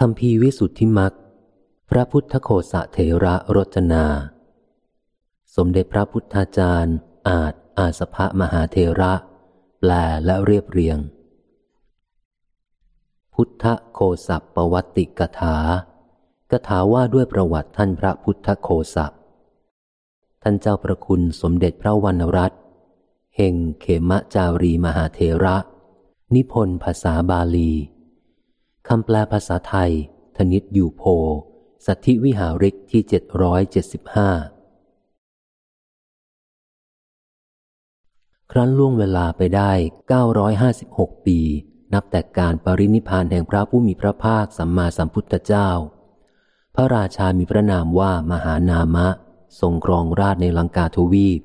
คำพีวิสุทธิมักพระพุทธโคสะเถระรจนา สมเด็จพระพุทธาจารย์ อาจอาสภะมหาเทระ แปลและเรียบเรียง พุทธโคสัปวัติกถากถาว่าด้วยประวัติท่านพระพุทธโคสัท่านเจ้าประคุณสมเด็จพระวรรณรัตน์เฮงเขมจารีมหาเทระ นิพนธ์ภาษาบาลี คำแปลภาษาไทย ธนิตอยู่โพ สัทธิวิหาริกที่เจ็ดร้อยเจ็ดสิบห้าครั้นล่วงเวลาไปได้เก้าร้อยห้าสิบหกปี นับแต่การปรินิพานแห่งพระผู้มีพระภาคสัมมาสัมพุทธเจ้า พระราชามีพระนามว่ามหานามะ ทรงครองราชในลังกาทวีป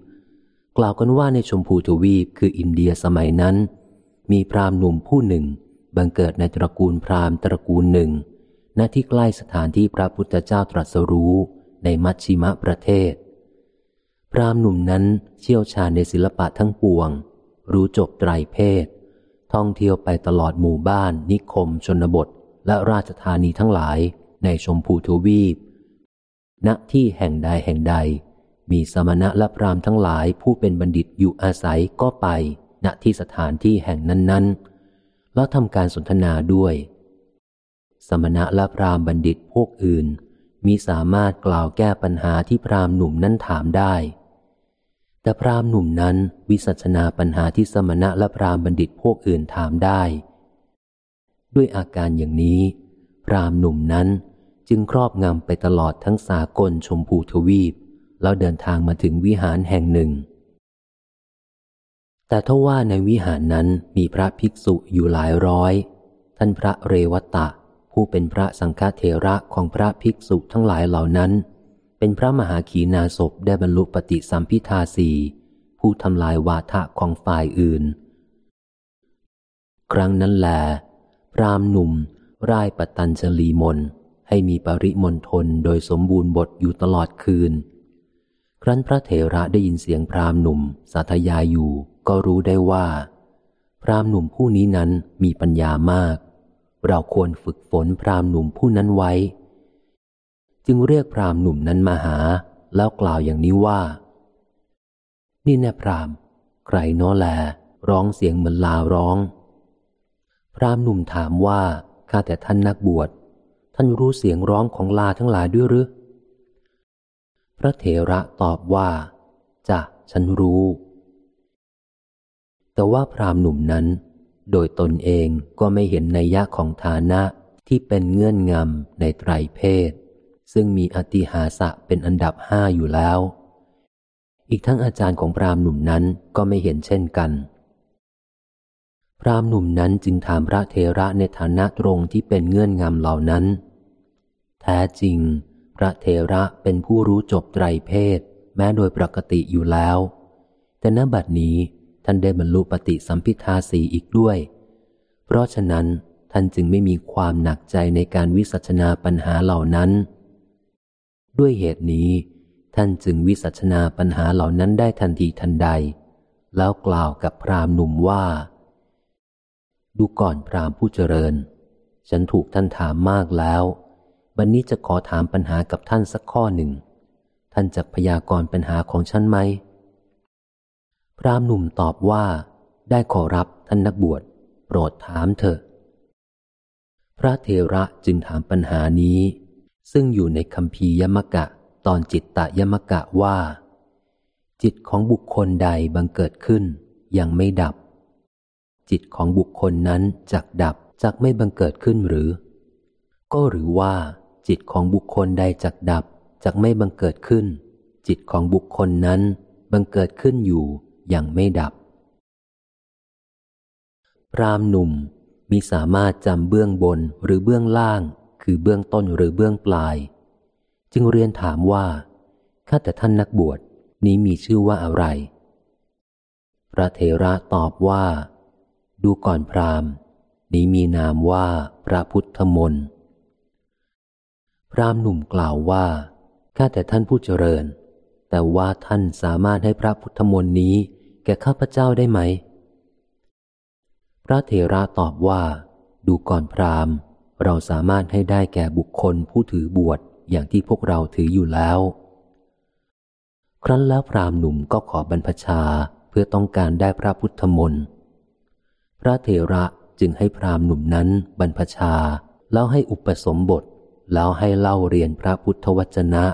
กล่าวกันว่าในชมพูทวีปคืออินเดียสมัยนั้น มีพรามหนุ่มผู้หนึ่ง บังเกิดในตระกูลพราหมณ์ตระกูลหนึ่ง ณ ที่ใกล้สถานที่พระพุทธเจ้าตรัสรู้ในมัชชิมะประเทศ พราหมณ์หนุ่มนั้นเชี่ยวชาญในศิลปะทั้งปวง รู้จบไตรเพศ ท่องเที่ยวไปตลอดหมู่บ้าน นิคม ชนบท และราชธานีทั้งหลายในชมพูทวีป ณ ที่แห่งใดแห่งใด มีสมณะและพราหมณ์ทั้งหลายผู้เป็นบัณฑิตอยู่อาศัยก็ไป ณ ที่สถานที่แห่งนั้นๆ แล้วทำการสนทนาด้วย สมณะและพรามบัณฑิตพวกอื่น มีสามารถกล่าวแก้ปัญหาที่พรามหนุ่มนั้นถามได้ แต่พรามหนุ่มนั้นวิสัชนาปัญหาที่สมณะและพรามบัณฑิตพวกอื่นถามได้ ด้วยอาการอย่างนี้ พรามหนุ่มนั้นจึงครอบงำไปตลอดทั้งสากลชมพูทวีป แล้วเดินทางมาถึงวิหารแห่งหนึ่ง แต่ถ้าว่าในวิหารนั้นมีพระภิกษุอยู่หลายร้อย ท่านพระเรวตะ ผู้เป็นพระสังฆเถระของพระภิกษุทั้งหลายเหล่านั้น เป็นพระมหาขีณาสพได้บรรลุปฏิสัมพิทาสีผู้ทำลายวาทะของฝ่ายอื่น ครั้งนั้นแหลพรามหนุ่มร่ายปตัญชลีมน ให้มีปริมณฑลโดยสมบูรณ์บทอยู่ตลอดคืน ครั้นพระเถระได้ยินเสียงพรามหนุ่มสาธยายอยู่ ก็รู้ได้ว่า พรามหนุ่มผู้นี้นั้นมีปัญญามาก เราควรฝึกฝนพรามหนุ่มผู้นั้นไว้ จึงเรียกพรามหนุ่มนั้นมาหา แล้วกล่าวอย่างนี้ว่า นี่แน่พรามใครน้อแล ร้องเสียงเหมือนลาร้อง พรามหนุ่มถามว่าข้าแต่ท่านนักบวชท่านรู้เสียงร้องของลาทั้งหลายด้วยหรือพระเถระตอบว่าจะฉันรู้ แต่ว่าพรามหนุ่มนั้น โดยตนเองก็ไม่เห็นในยะของฐานะที่เป็นเงื่อนงำในไตรเพศ ซึ่งมีอติหาสะเป็นอันดับห้าอยู่แล้ว อีกทั้งอาจารย์ของพรามหนุ่มนั้นก็ไม่เห็นเช่นกัน พรามหนุ่มนั้นจึงถามพระเทระในฐานะตรงที่เป็นเงื่อนงำเหล่านั้น แท้จริง พระเทระเป็นผู้รู้จบไตรเพศ แม้โดยปกติอยู่แล้ว แต่ณบัดนี้ ท่านได้บรรลุปฏิสัมพิทาสีอีกด้วย เพราะฉะนั้นท่านจึงไม่มีความหนักใจในการวิสัชนาปัญหาเหล่านั้น ด้วยเหตุนี้ ท่านจึงวิสัชนาปัญหาเหล่านั้นได้ทันทีทันใด แล้วกล่าวกับพรามหนุ่มว่า ดูก่อนพรามผู้เจริญ ฉันถูกท่านถามมากแล้ววันนี้จะขอถามปัญหากับท่านสักข้อหนึ่ง ท่านจะพยากรณ์ปัญหาของฉันไหม พรามหนุ่มตอบว่า ได้ขอรับท่านนักบวช โปรดถามเถอะ พระเทระจึงถามปัญหานี้ ซึ่งอยู่ในคำพียมกะตอนจิตตะยมกะว่า จิตของบุคคลใดบังเกิดขึ้น ยังไม่ดับ จิตของบุคคลนั้นจักดับจักไม่บังเกิดขึ้นหรือ ก็หรือว่าจิตของบุคคลใดจักดับจักไม่บังเกิดขึ้น จิตของบุคคลนั้นบังเกิดขึ้นอยู่ ยังไม่ดับ พรามหนุ่มมีสามารถจำเบื้องบนหรือเบื้องล่าง คือเบื้องต้นหรือเบื้องปลาย จึงเรียนถามว่าข้าแต่ท่านนักบวชนี้มีชื่อว่าอะไร พระเทระตอบว่า ดูก่อนพรามนี้มีนามว่าพระพุทธมนต์พรามหนุ่มกล่าวว่าข้าแต่ท่านผู้เจริญ แต่ว่าท่านสามารถให้พระพุทธมนต์นี้ แก่ข้าพเจ้าได้ไหม พระเถระตอบว่า ดูก่อนพราหม์เราสามารถให้ได้แก่บุคคลผู้ถือบวชอย่างที่พวกเราถืออยู่แล้ว ครั้นแล้วพราหมณ์หนุ่มก็ขอบรรพชาเพื่อต้องการได้พระพุทธมนต์พระเถระจึงให้พราหมณ์หนุ่มนั้นบรรพชา แล้วให้อุปสมบท แล้วให้เล่าเรียนพระพุทธวจนะ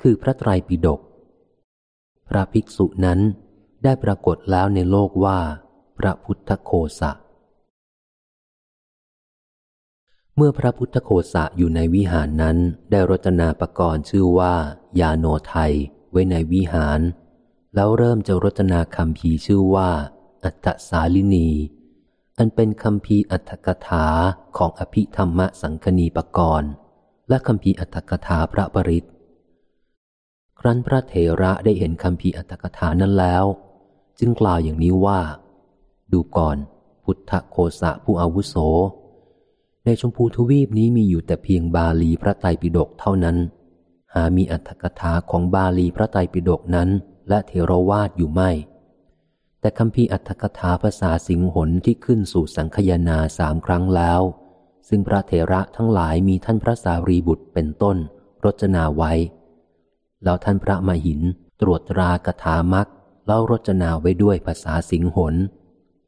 คือพระไตรปิฎก พระภิกษุนั้นได้ปรากฏแล้วในโลกว่า พระพุทธโคสะ เมื่อพระพุทธโคสะอยู่ในวิหารนั้นได้รจนาปรกรณ์ชื่อว่า ยาโนไทยไว้ในวิหาร แล้วเริ่มจะรจนาคำพีชื่อว่า อัตตสาลินี อันเป็นคำพีอัตถกถาของอภิธรรมสังคณีปกรณ์และคำพีอัตถกถาพระปริต ครั้นพระเถระได้เห็นคำพีอัตถกถานั้นแล้ว จึงกล่าวอย่างนี้ว่า ดูก่อน พุทธโคสะผู้อาวุโส ในชมพูทวีปนี้มีอยู่แต่เพียงบาลีพระไตรปิฎกเท่านั้น หามีอัตถกถาของบาลีพระไตรปิฎกนั้น และเทรวาดอยู่ไม่ แต่คำพีอัตถกถาภาษาสิงหนที่ขึ้นสู่สังคยนาสามครั้งแล้ว ซึ่งพระเถระทั้งหลายมีท่านพระสารีบุตรเป็นต้น รจนาไว้ แล้วท่านพระมหินตรวจตรากถามักเล่ารจนาไว้ด้วยภาษาสิงหน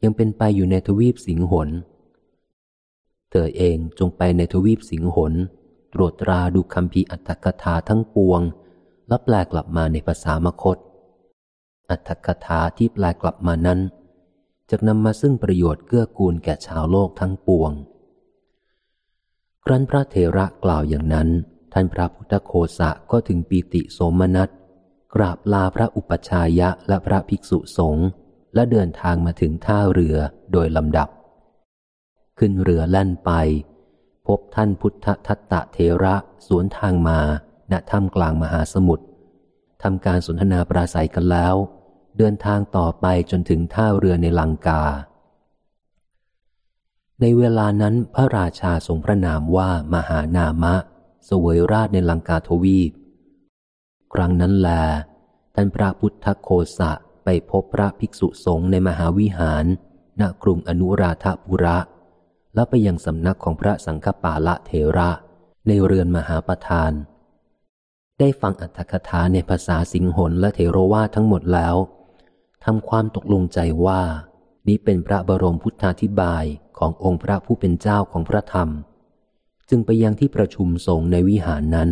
ยังเป็นไปอยู่ในทวีปสิงหน เธอเองจงไปในทวีปสิงหน ตรวจตราดูคำพีอัตถกถาทั้งปวง แล้วแปลกลับมาในภาษามคต อัตถกถาที่แปลกลับมานั้นจะนำมาซึ่งประโยชน์เกื้อกูลแก่ชาวโลกทั้งปวง ครั้นพระเถระกล่าวอย่างนั้นานพระพุทธโคสะก็ถึงปีติโสมนัสกราบลาพระอุปชายะและพระภิกษุสงฆ์และเดินทางมาถึงท่าเรือโดยลำดับ ขึ้นเรือแล่นไป พบท่านพุทธทัตตะเทระสวนทางมาณถ้ำกลางมหาสมุทรทำการสนทนาปราศัยกันแล้ว เดินทางต่อไปจนถึงท่าเรือในลังกา ในเวลานั้นพระราชาทรงพระนามว่ามหานามะ สวยราชในลังกาทวีป ครั้งนั้นแล ท่านพระพุทธโคสะไปพบพระภิกษุสงฆ์ในมหาวิหาร ณ กรุงอนุราธปุระ แล้วไปยังสำนักของพระสังฆปาละเทระ ในเรือนมหาประธาน ได้ฟังอัตถคถาในภาษาสิงหนและเทโรวาทั้งหมดแล้วทำความตกลงใจว่า นี้เป็นพระบรมพุทธาธิบายขององค์พระผู้เป็นเจ้าของพระธรรม จึงไปยังที่ประชุมสงฆ์ในวิหารนั้น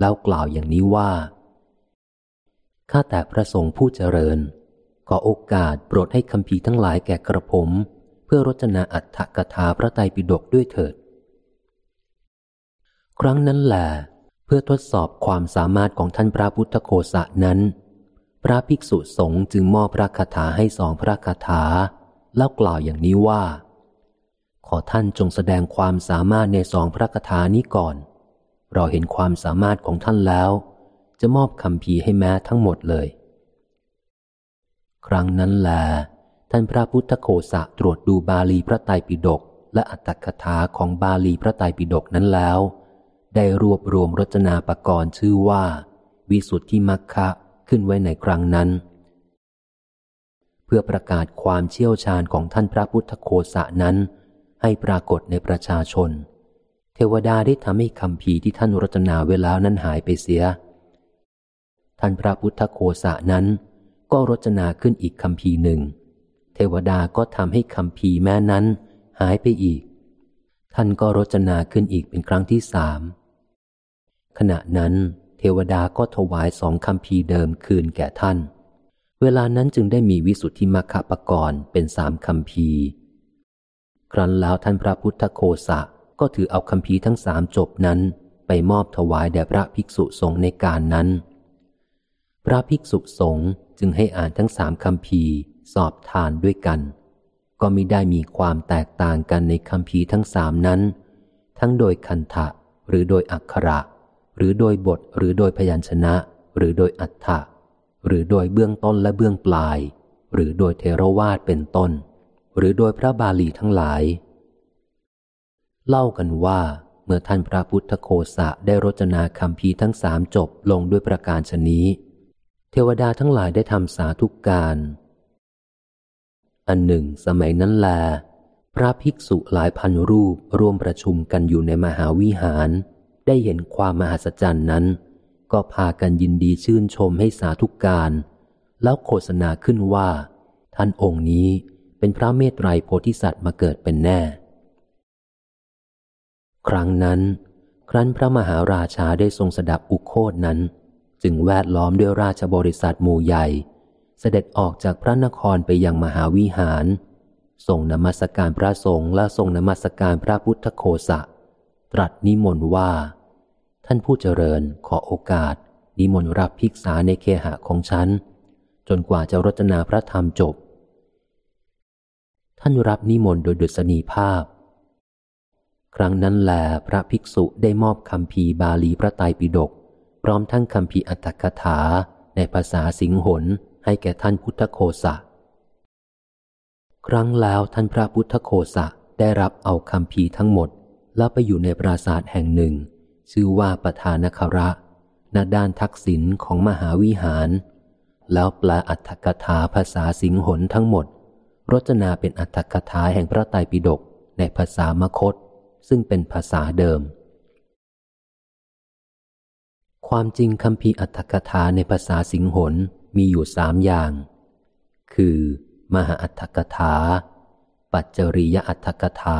แล้วกล่าวอย่างนี้ว่า ข้าแต่พระสงฆ์ผู้เจริญ ขอโอกาสโปรดให้คำพีทั้งหลายแก่กระผม เพื่อรจนาอัตถกถาพระไตรปิฎกด้วยเถิด ครั้งนั้นแหละเพื่อทดสอบความสามารถของท่านพระพุทธโคสะนั้น พระภิกษุสงฆ์จึงมอบพระคาถาให้สองพระคาถา แล้วกล่าวอย่างนี้ว่า ขอท่านจงแสดงความสามารถในสองพระคาถานี้ก่อน เราเห็นความสามารถของท่านแล้ว จะมอบคำพีให้แม้ทั้งหมดเลย ครั้งนั้นแล ท่านพระพุทธโคสะตรวจดูบาลีพระไตรปิฎกและอัตถกถาของบาลีพระไตรปิฎกนั้นแล้ว ได้รวบรวมรจนาปกรณ์ชื่อว่า วิสุทธิมัคคะขึ้นไว้ในครั้งนั้น เพื่อประกาศความเชี่ยวชาญของท่านพระพุทธโคสะนั้น ให้ปรากฏในประชาชน เทวดาได้ทำให้คำพีที่ท่านรจนาเวลานั้นหายไปเสีย ท่านพระพุทธโคสะนั้น ก็รจนาขึ้นอีกคำพีหนึ่ง เทวดาก็ทำให้คำพีแม้นั้น หายไปอีก ท่านก็รจนาขึ้นอีกเป็นครั้งที่สามขณะนั้น เทวดาก็ถวายสองคำพีเดิมคืนแก่ท่าน เวลานั้นจึงได้มีวิสุทธิมรรคปกรณ์เป็นสามคำพี ครั้นแล้วท่านพระพุทธโคสะก็ถือเอาคำพีทั้งสามจบนั้น ไปมอบถวายแด่พระภิกษุสงฆ์ในการนั้น พระภิกษุสงฆ์จึงให้อ่านทั้งสามคำพีสอบทานด้วยกัน ก็มิได้มีความแตกต่างกันในคำพีทั้งสามนั้น ทั้งโดยคันทะหรือโดยอักขระ หรือโดยบทหรือโดยพยัญชนะ หรือโดยอัฏฐะหรือโดยเบื้องต้นและเบื้องปลาย หรือโดยเทรวาสเป็นต้น หรือโดยพระบาลีทั้งหลาย เล่ากันว่าเมื่อท่านพระพุทธโคสะได้รจนาคำพีทั้งสามจบลงด้วยประการชนี้ เทวดาทั้งหลายได้ทำสาธุกการ อันหนึ่ง สมัยนั้นแล พระภิกษุหลายพันรูปร่วมประชุมกันอยู่ในมหาวิหาร ได้เห็นความมหัศจรรย์นั้น ก็พากันยินดีชื่นชมให้สาธุกการ แล้วโฆษณาขึ้นว่า ท่านองค์นี้ เป็นพระเมตไตรโพธิสัตว์มาเกิดเป็นแน่ ครั้งนั้น ครั้นพระมหาราชาได้ทรงสดับอุโคตนั้น จึงแวดล้อมด้วยราชบริษัทหมู่ใหญ่ เสด็จออกจากพระนครไปยังมหาวิหารส่งนมัสการพระสงฆ์และส่งนมัสการพระพุทธโคสะ ตรัสนิมนต์ว่า ท่านผู้เจริญขอโอกาส นิมนต์รับภิกษาในเคหะของฉัน จนกว่าจะรจนาพระธรรมจบานรับนิมนต์โดยดุษณีภาพ ครั้งนั้นแหลพระภิกษุได้มอบคำพีบาลีพระไตรปิฎกพร้อมทั้งคำพีอัตถกถาในภาษาสิงหนให้แก่ท่านพุทธโคสะ ครั้งแล้วท่านพระพุทธโคสะได้รับเอาคำพีทั้งหมด แล้วไปอยู่ในปราสาทแห่งหนึ่ง ชื่อว่าประธานคระณด้านทักษิณของมหาวิหาร แล้วแปลอัตถกถาภาษาสิงหนทั้งหมด รจนาเป็นอัตถกถาแห่งพระไตรปิฎกในภาษามคต ซึ่งเป็นภาษาเดิม ความจริงคำพีอัตถกถาในภาษาสิงหนมีอยู่สามอย่าง คือ มหาอัตถกถา ปัจจริยอัตถกถา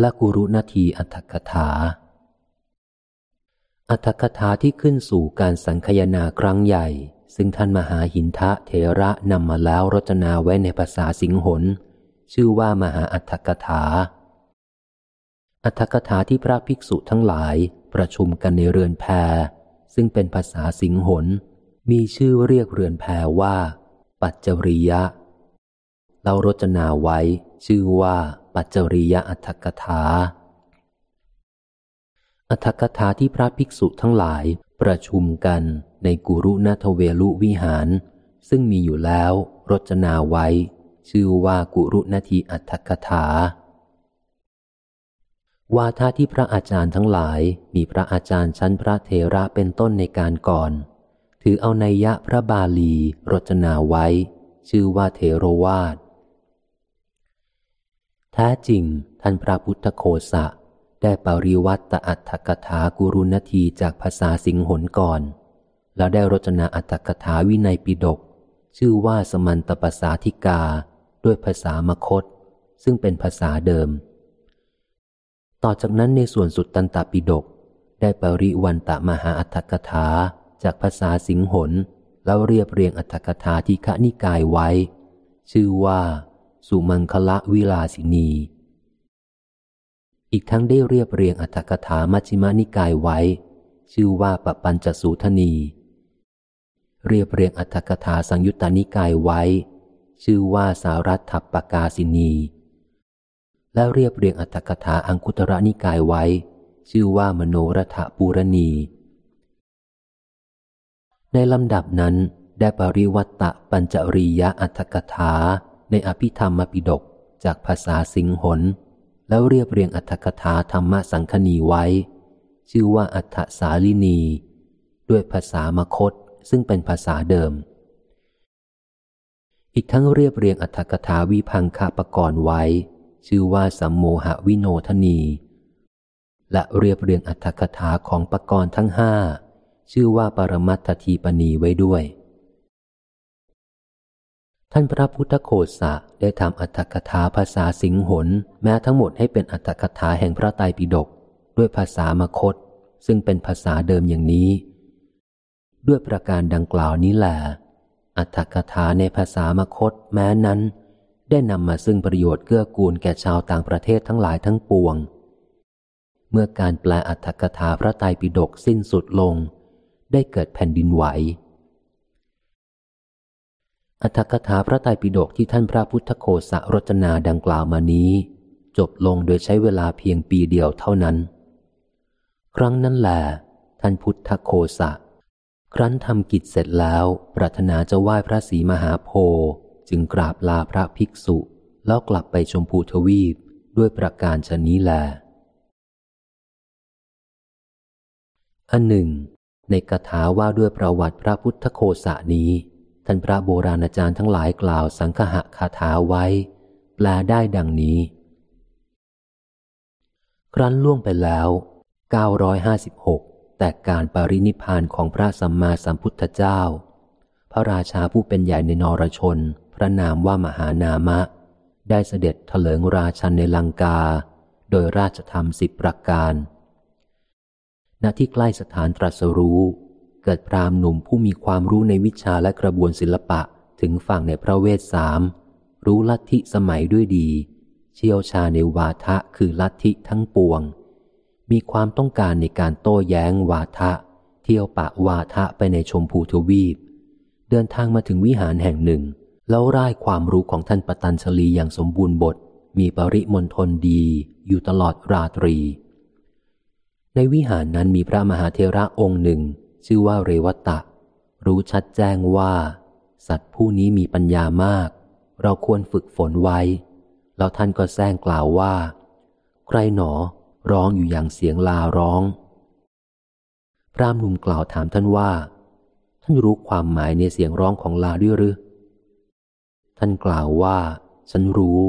และกุรุนาทีอัตถกถา อัตถกถาที่ขึ้นสู่การสังคยนาครั้งใหญ่ ซึ่งท่านมหาหินทะเทระนำมาแล้วรจนาไว้ในภาษาสิงหนชื่อว่ามหาอัตถกถา อัตถกถาที่พระภิกษุทั้งหลายประชุมกันในเรือนแพซึ่งเป็นภาษาสิงหนมีชื่อเรียกเรือนแพว่า ปัจจริยะ เรารจนาไว้ชื่อว่าปัจจริยอัตถกถาอัตถกถาที่พระภิกษุทั้งหลาย ประชุมกันในกุรุณทเวลุวิหาร ซึ่งมีอยู่แล้วรจนาไว้ ชื่อว่ากุรุณทีอัตถกถาวาทาที่พระอาจารย์ทั้งหลายมีพระอาจารย์ชั้นพระเทระเป็นต้นในการก่อน ถือเอาในยะพระบาลีรจนาไว้ ชื่อว่าเทโรวาทแท้จริงท่านพระพุทธโคสะ ได้ปริวัตอัตถกถากุรุณทีจากภาษาสิงหนก่อน แล้วได้รจนาอัตถกถาวินัยปิดก ชื่อว่าสมันตปสาธิกา ด้วยภาษามคต ซึ่งเป็นภาษาเดิม ต่อจากนั้นในส่วนสุดตันตปิดก ได้ปริวันตมหาอัตถกถาจากภาษาสิงหนแล้วเรียบเรียงอัตถกถาที่ขนิกายไว้ ชื่อว่า สุมังคละวิลาสินี อีกทั้งได้เรียบเรียงอัตถกถามัชฌิมานิกายไว้ ชื่อว่าปปัญจสูทนี เรียบเรียงอัตถกถาสังยุตตานิกายไว้ ชื่อว่าสารัตถปกาสินี และเรียบเรียงอัตถกถาอังคุตระนิกายไว้ ชื่อว่ามโนรถปูรณี ในลำดับนั้นได้ปริวัตตะปัญจริยะอัตถกถาในอภิธรรมปิดกจากภาษาสิงหน แล้วเรียบเรียงอัตถกถาธรรมสังคณีไว้ ชื่อว่าอัฏฐสาลินี ด้วยภาษามคตซึ่งเป็นภาษาเดิม อีกทั้งเรียบเรียงอัตถกถาวิพังคาปกรณ์ไว้ ชื่อว่าสัมโมหวิโนทนี และเรียบเรียงอัตถกถาของปกรณ์ทั้งห้าชื่อว่าปรมัตถทีปณีไว้ด้วย ท่านพระพุทธโคสะได้ทำอัตถกถาภาษาสิงหนแม้ทั้งหมดให้เป็นอัตถกถาแห่งพระไตรปิฎกด้วยภาษามคต ซึ่งเป็นภาษาเดิมอย่างนี้ ด้วยประการดังกล่าวนี้แหละอัตถกถาในภาษามคตแม้นั้น ได้นำมาซึ่งประโยชน์เกื้อกูลแก่ชาวต่างประเทศทั้งหลายทั้งปวง เมื่อการแปลอัตถกถาพระไตรปิฎกสิ้นสุดลง ได้เกิดแผ่นดินไหว อัตถกถาพระไตรปิฎกที่ท่านพระพุทธโคสะรจนาดังกล่าวมานี้ จบลงโดยใช้เวลาเพียงปีเดียวเท่านั้น ครั้งนั้นแหละท่านพุทธโคสะ ครั้นทำกิจเสร็จแล้วปรารถนาจะไหว้พระศรีมหาโพธิ์จึงกราบลาพระภิกษุ แล้วกลับไปชมพูทวีปด้วยประการชนี้แลอันหนึ่ง ในคาถาว่าด้วยประวัติพระพุทธโคสะนี้ ท่านพระโบราณอาจารย์ทั้งหลายกล่าวสังคหะคาถาไว้ แปลได้ดังนี้ ครั้นล่วงไปแล้ว 956 แต่การปรินิพานของพระสัมมาสัมพุทธเจ้า พระราชาผู้เป็นใหญ่ในนรชน พระนามว่ามหานามะ ได้เสด็จเถลิงราชันในลังกา โดยราชธรรมสิบประการ ณที่ใกล้สถานตรัสรู้ เกิดพรามหนุ่มผู้มีความรู้ในวิชาและกระบวนศิลปะถึงฝั่งในพระเวทสามรู้ลัทธิสมัยด้วยดี เชี่ยวชาในวาทะคือลัทธิทั้งปวง มีความต้องการในการโต้แย้งวาทะ เที่ยวปะวาทะไปในชมพูทวีป เดินทางมาถึงวิหารแห่งหนึ่ง แล้วร่ายความรู้ของท่านปตัญชลีอย่างสมบูรณ์บท มีปริมณฑลดีอยู่ตลอดราตรี ในวิหารนั้นมีพระมหาเทระองค์หนึ่ง ชื่อว่าเรวตะ รู้ชัดแจ้งว่า สัตว์ผู้นี้มีปัญญามาก เราควรฝึกฝนไว้ แล้วท่านก็แซงกล่าวว่า ใครหนอ ร้องอยู่อย่างเสียงลาร้อง พรามหนุ่มกล่าวถามท่านว่า ท่านรู้ความหมายในเสียงร้องของลาด้วยหรือ ท่านกล่าวว่า ฉันรู้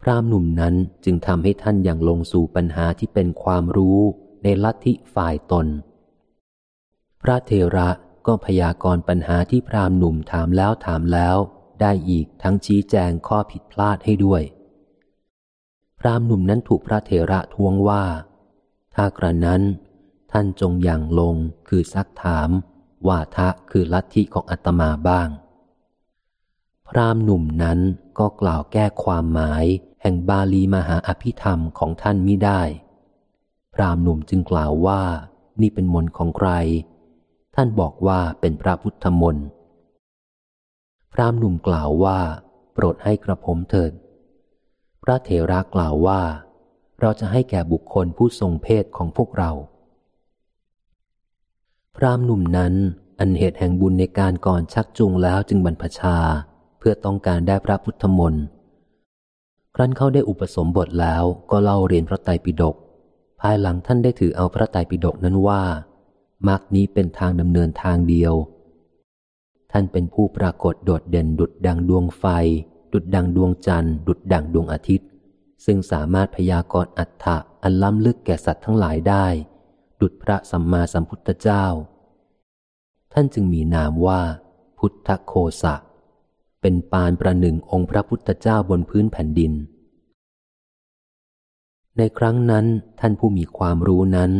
พรามหนุ่มนั้นจึงทำให้ท่านอย่างลงสู่ปัญหาที่เป็นความรู้ในลัทธิฝ่ายตน พระเทระก็พยากรณ์ปัญหาที่พรามหนุ่มถามแล้วถามแล้ว ได้อีกทั้งชี้แจงข้อผิดพลาดให้ด้วย พรามหนุ่มนั้นถูกพระเทระทวงว่า ถ้ากระนั้น ท่านจงอย่างลงคือซักถาม ว่าทะคือลัทธิของอัตมาบ้าง พรามหนุ่มนั้นก็กล่าวแก้ความหมาย แห่งบาลีมหาอภิธรรมของท่านมิได้ พรามหนุ่มจึงกล่าวว่า นี่เป็นมนของใคร ท่านบอกว่าเป็นพระพุทธมนต์พรามหนุ่มกล่าวว่า โปรดให้กระผมเถิด พระเถระกล่าวว่า เราจะให้แก่บุคคลผู้ทรงเพศของพวกเรา พรามหนุ่มนั้นอันเหตุแห่งบุญในการก่อนชักจูงแล้วจึงบรรพชาเพื่อต้องการได้พระพุทธมนต์ครั้นเขาได้อุปสมบทแล้วก็เล่าเรียนพระไตรปิฎกภายหลังท่านได้ถือเอาพระไตรปิฎกนั้นว่า มรรคนี้เป็นทางดำเนินทางเดียว ท่านเป็นผู้ปรากฏโดดเด่นดุดดังดวงไฟ ดุดดังดวงจันทร์ ดุดดังดวงอาทิตย์ ซึ่งสามารถพยากรณ์อัฏฐะอันล้ำลึกแก่สัตว์ทั้งหลายได้ ดุดพระสัมมาสัมพุทธเจ้า ท่านจึงมีนามว่า พุทธโคสะ เป็นปานประหนึ่งองค์พระพุทธเจ้าบนพื้นแผ่นดินในครั้งนั้นท่านผู้มีความรู้นั้น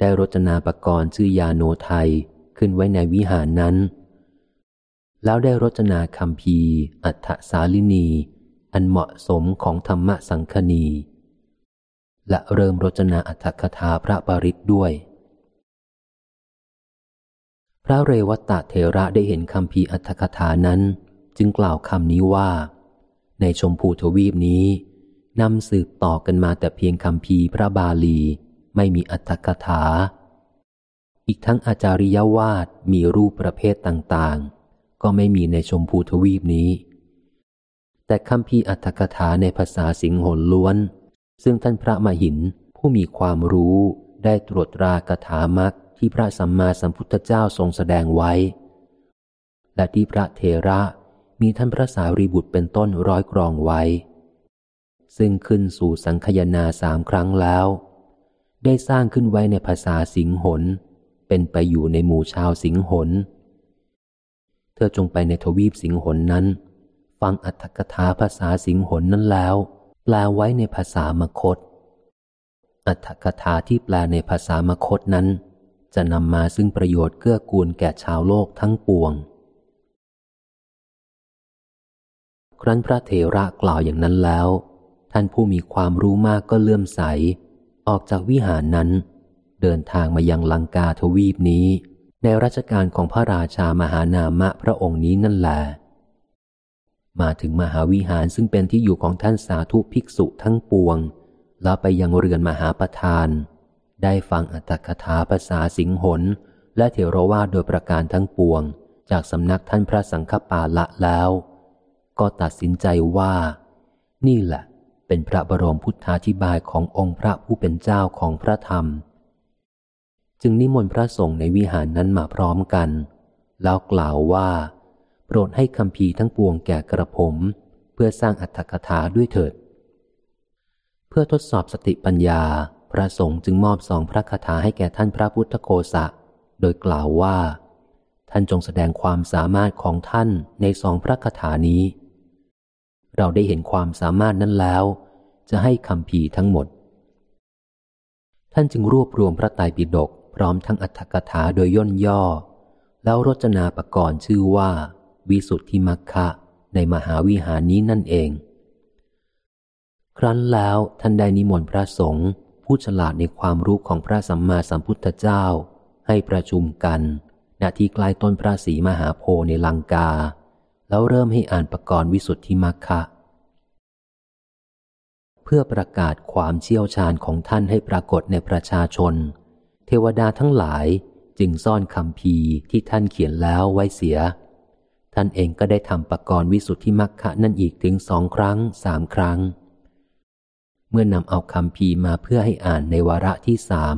ได้รจนาปกรณ์ชื่อยาโนไทยขึ้นไว้ในวิหารนั้น แล้วได้รจนาคำพีอัฏฐสาลินี อันเหมาะสมของธรรมสังคณี และเริ่มรจนาอัฏฐคถาพระปริตด้วย พระเรวตเทระได้เห็นคำพีอัฏฐคถานั้น จึงกล่าวคำนี้ว่า ในชมพูทวีปนี้นำสืบต่อกันมาแต่เพียงคำพีพระบาลี ไม่มีอัตถกถา อีกทั้งอาจาริยวาดมีรูปประเภทต่างๆ ก็ไม่มีในชมพูทวีปนี้ แต่คำพีอัตถกถาในภาษาสิงหนล้วน ซึ่งท่านพระมหินผู้มีความรู้ได้ตรวจตรากถามักที่พระสัมมาสัมพุทธเจ้าทรงแสดงไว้ และที่พระเทระมีท่านพระสารีบุตรเป็นต้นร้อยกรองไว้ ซึ่งขึ้นสู่สังคยนาสามครั้งแล้ว ได้สร้างขึ้นไว้ในภาษาสิงหน เป็นไปอยู่ในหมู่ชาวสิงหน เธอจงไปในทวีปสิงหนนั้น ฟังอัตถกถาภาษาสิงหนนั้นแล้ว แปลไว้ในภาษามคต อัตถกถาที่แปลในภาษามคตนั้น จะนำมาซึ่งประโยชน์เกื้อกูลแก่ชาวโลกทั้งปวง ครั้นพระเถระกล่าวอย่างนั้นแล้ว ท่านผู้มีความรู้มากก็เลื่อมใส ออกจากวิหารนั้น เดินทางมายังลังกาทวีปนี้ ในรัชกาลของพระราชามหานามะพระองค์นี้นั่นแหละมาถึงมหาวิหารซึ่งเป็นที่อยู่ของท่านสาธุภิกษุทั้งปวง แล้วไปยังเรือนมหาประธาน ได้ฟังอัตถกถาภาษาสิงหนและเถรวาโดยประการทั้งปวง จากสำนักท่านพระสังฆปาละแล้ว ก็ตัดสินใจว่า นี่แหละ เป็นพระบรมพุทธาธิบายขององค์พระผู้เป็นเจ้าของพระธรรม จึงนิมนต์พระสงฆ์ในวิหารนั้นมาพร้อมกัน แล้วกล่าวว่า โปรดให้คำพีทั้งปวงแก่กระผม เพื่อสร้างอัตถกถาด้วยเถิด เพื่อทดสอบสติปัญญา พระสงฆ์จึงมอบสองพระคาถาให้แก่ท่านพระพุทธโคสะ โดยกล่าวว่า ท่านจงแสดงความสามารถของท่านในสองพระคาถานี้ เราได้เห็นความสามารถนั้นแล้ว จะให้คำพีทั้งหมด ท่านจึงรวบรวมพระไตรปิฎกพร้อมทั้งอัตถกถาโดยย่นย่อ แล้วรจนาปรกรณ์ชื่อว่า วิสุทธิมัคคะในมหาวิหารนี้นั่นเอง ครั้นแล้วท่านได้นิมนต์พระสงฆ์ผู้ฉลาดในความรู้ของพระสัมมาสัมพุทธเจ้า ให้ประชุมกัน ณที่ใกล้ต้นพระศรีมหาโพในลังกา แล้วเริ่มให้อ่านประกรณ์วิสุทธิมัคคะ เพื่อประกาศความเชี่ยวชาญของท่านให้ปรากฏในประชาชน เทวดาทั้งหลายจึงซ่อนคำพีที่ท่านเขียนแล้วไว้เสีย ท่านเองก็ได้ทำปกรณ์วิสุทธิมักคะนั่นอีกถึงสองครั้งสามครั้ง เมื่อนำเอาคำพีมาเพื่อให้อ่านในวาระที่สาม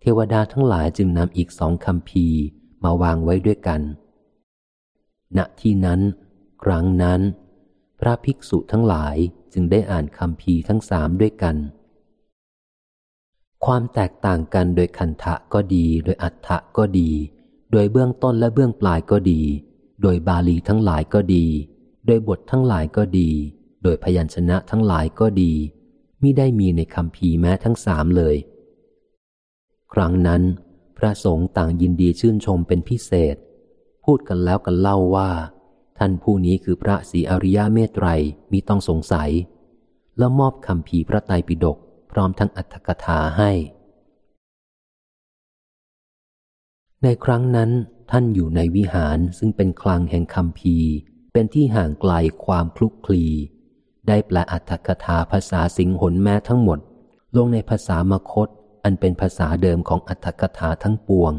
เทวดาทั้งหลายจึงนำอีกสองคำพีมาวางไว้ด้วยกัน ณที่นั้น ครั้งนั้น พระภิกษุทั้งหลายจึงได้อ่านคำพีทั้งสามด้วยกัน ความแตกต่างกันโดยคันทะก็ดี โดยอัฏฐะก็ดี โดยเบื้องต้นและเบื้องปลายก็ดี โดยบาลีทั้งหลายก็ดี โดยบททั้งหลายก็ดี โดยพยัญชนะทั้งหลายก็ดีมิได้มีในคำพีแม้ทั้งสามเลย ครั้งนั้น พระสงฆ์ต่างยินดีชื่นชมเป็นพิเศษ พูดกันแล้วกันเล่าว่า ท่านผู้นี้คือพระศรีอริยเมตไตรมีต้องสงสัย แล้วมอบคำพีพระไตรปิฎกพร้อมทั้งอัตถกถาให้ ในครั้งนั้นท่านอยู่ในวิหารซึ่งเป็นคลังแห่งคำพีเป็นที่ห่างไกลความคลุกคลี ได้แปลอัตถกถาภาษาสิงหนแม้ทั้งหมด ลงในภาษามคต อันเป็นภาษาเดิมของอัตถกถาทั้งปวง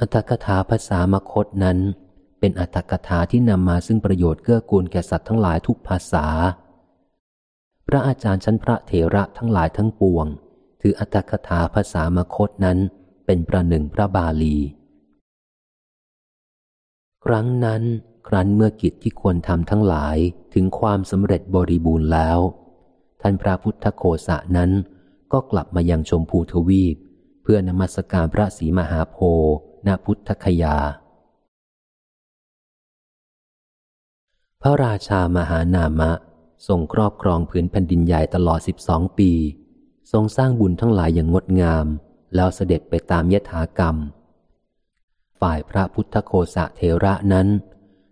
อัตถกถาภาษามคตนั้น เป็นอัตถกถาที่นำมาซึ่งประโยชน์เกื้อกูลแก่สัตว์ทั้งหลายทุกภาษา พระอาจารย์ชั้นพระเถระทั้งหลายทั้งปวง ถืออัตถกถาภาษามคตนั้นเป็นประหนึ่งพระบาลี ครั้งนั้น ครั้นเมื่อกิจที่ควรทำทั้งหลายถึงความสำเร็จบริบูรณ์แล้ว ท่านพระพุทธโคสะนั้นก็กลับมายังชมพูทวีป เพื่อนมัสการพระศรีมหาโพธิ์ ณพุทธคยา พระราชามหานามะ ทรงครอบครองพื้นแผ่นดินใหญ่ตลอดสิบสองปี ทรงสร้างบุญทั้งหลายอย่างงดงาม แล้วเสด็จไปตามยถากรรม ฝ่ายพระพุทธโคสะเทระนั้น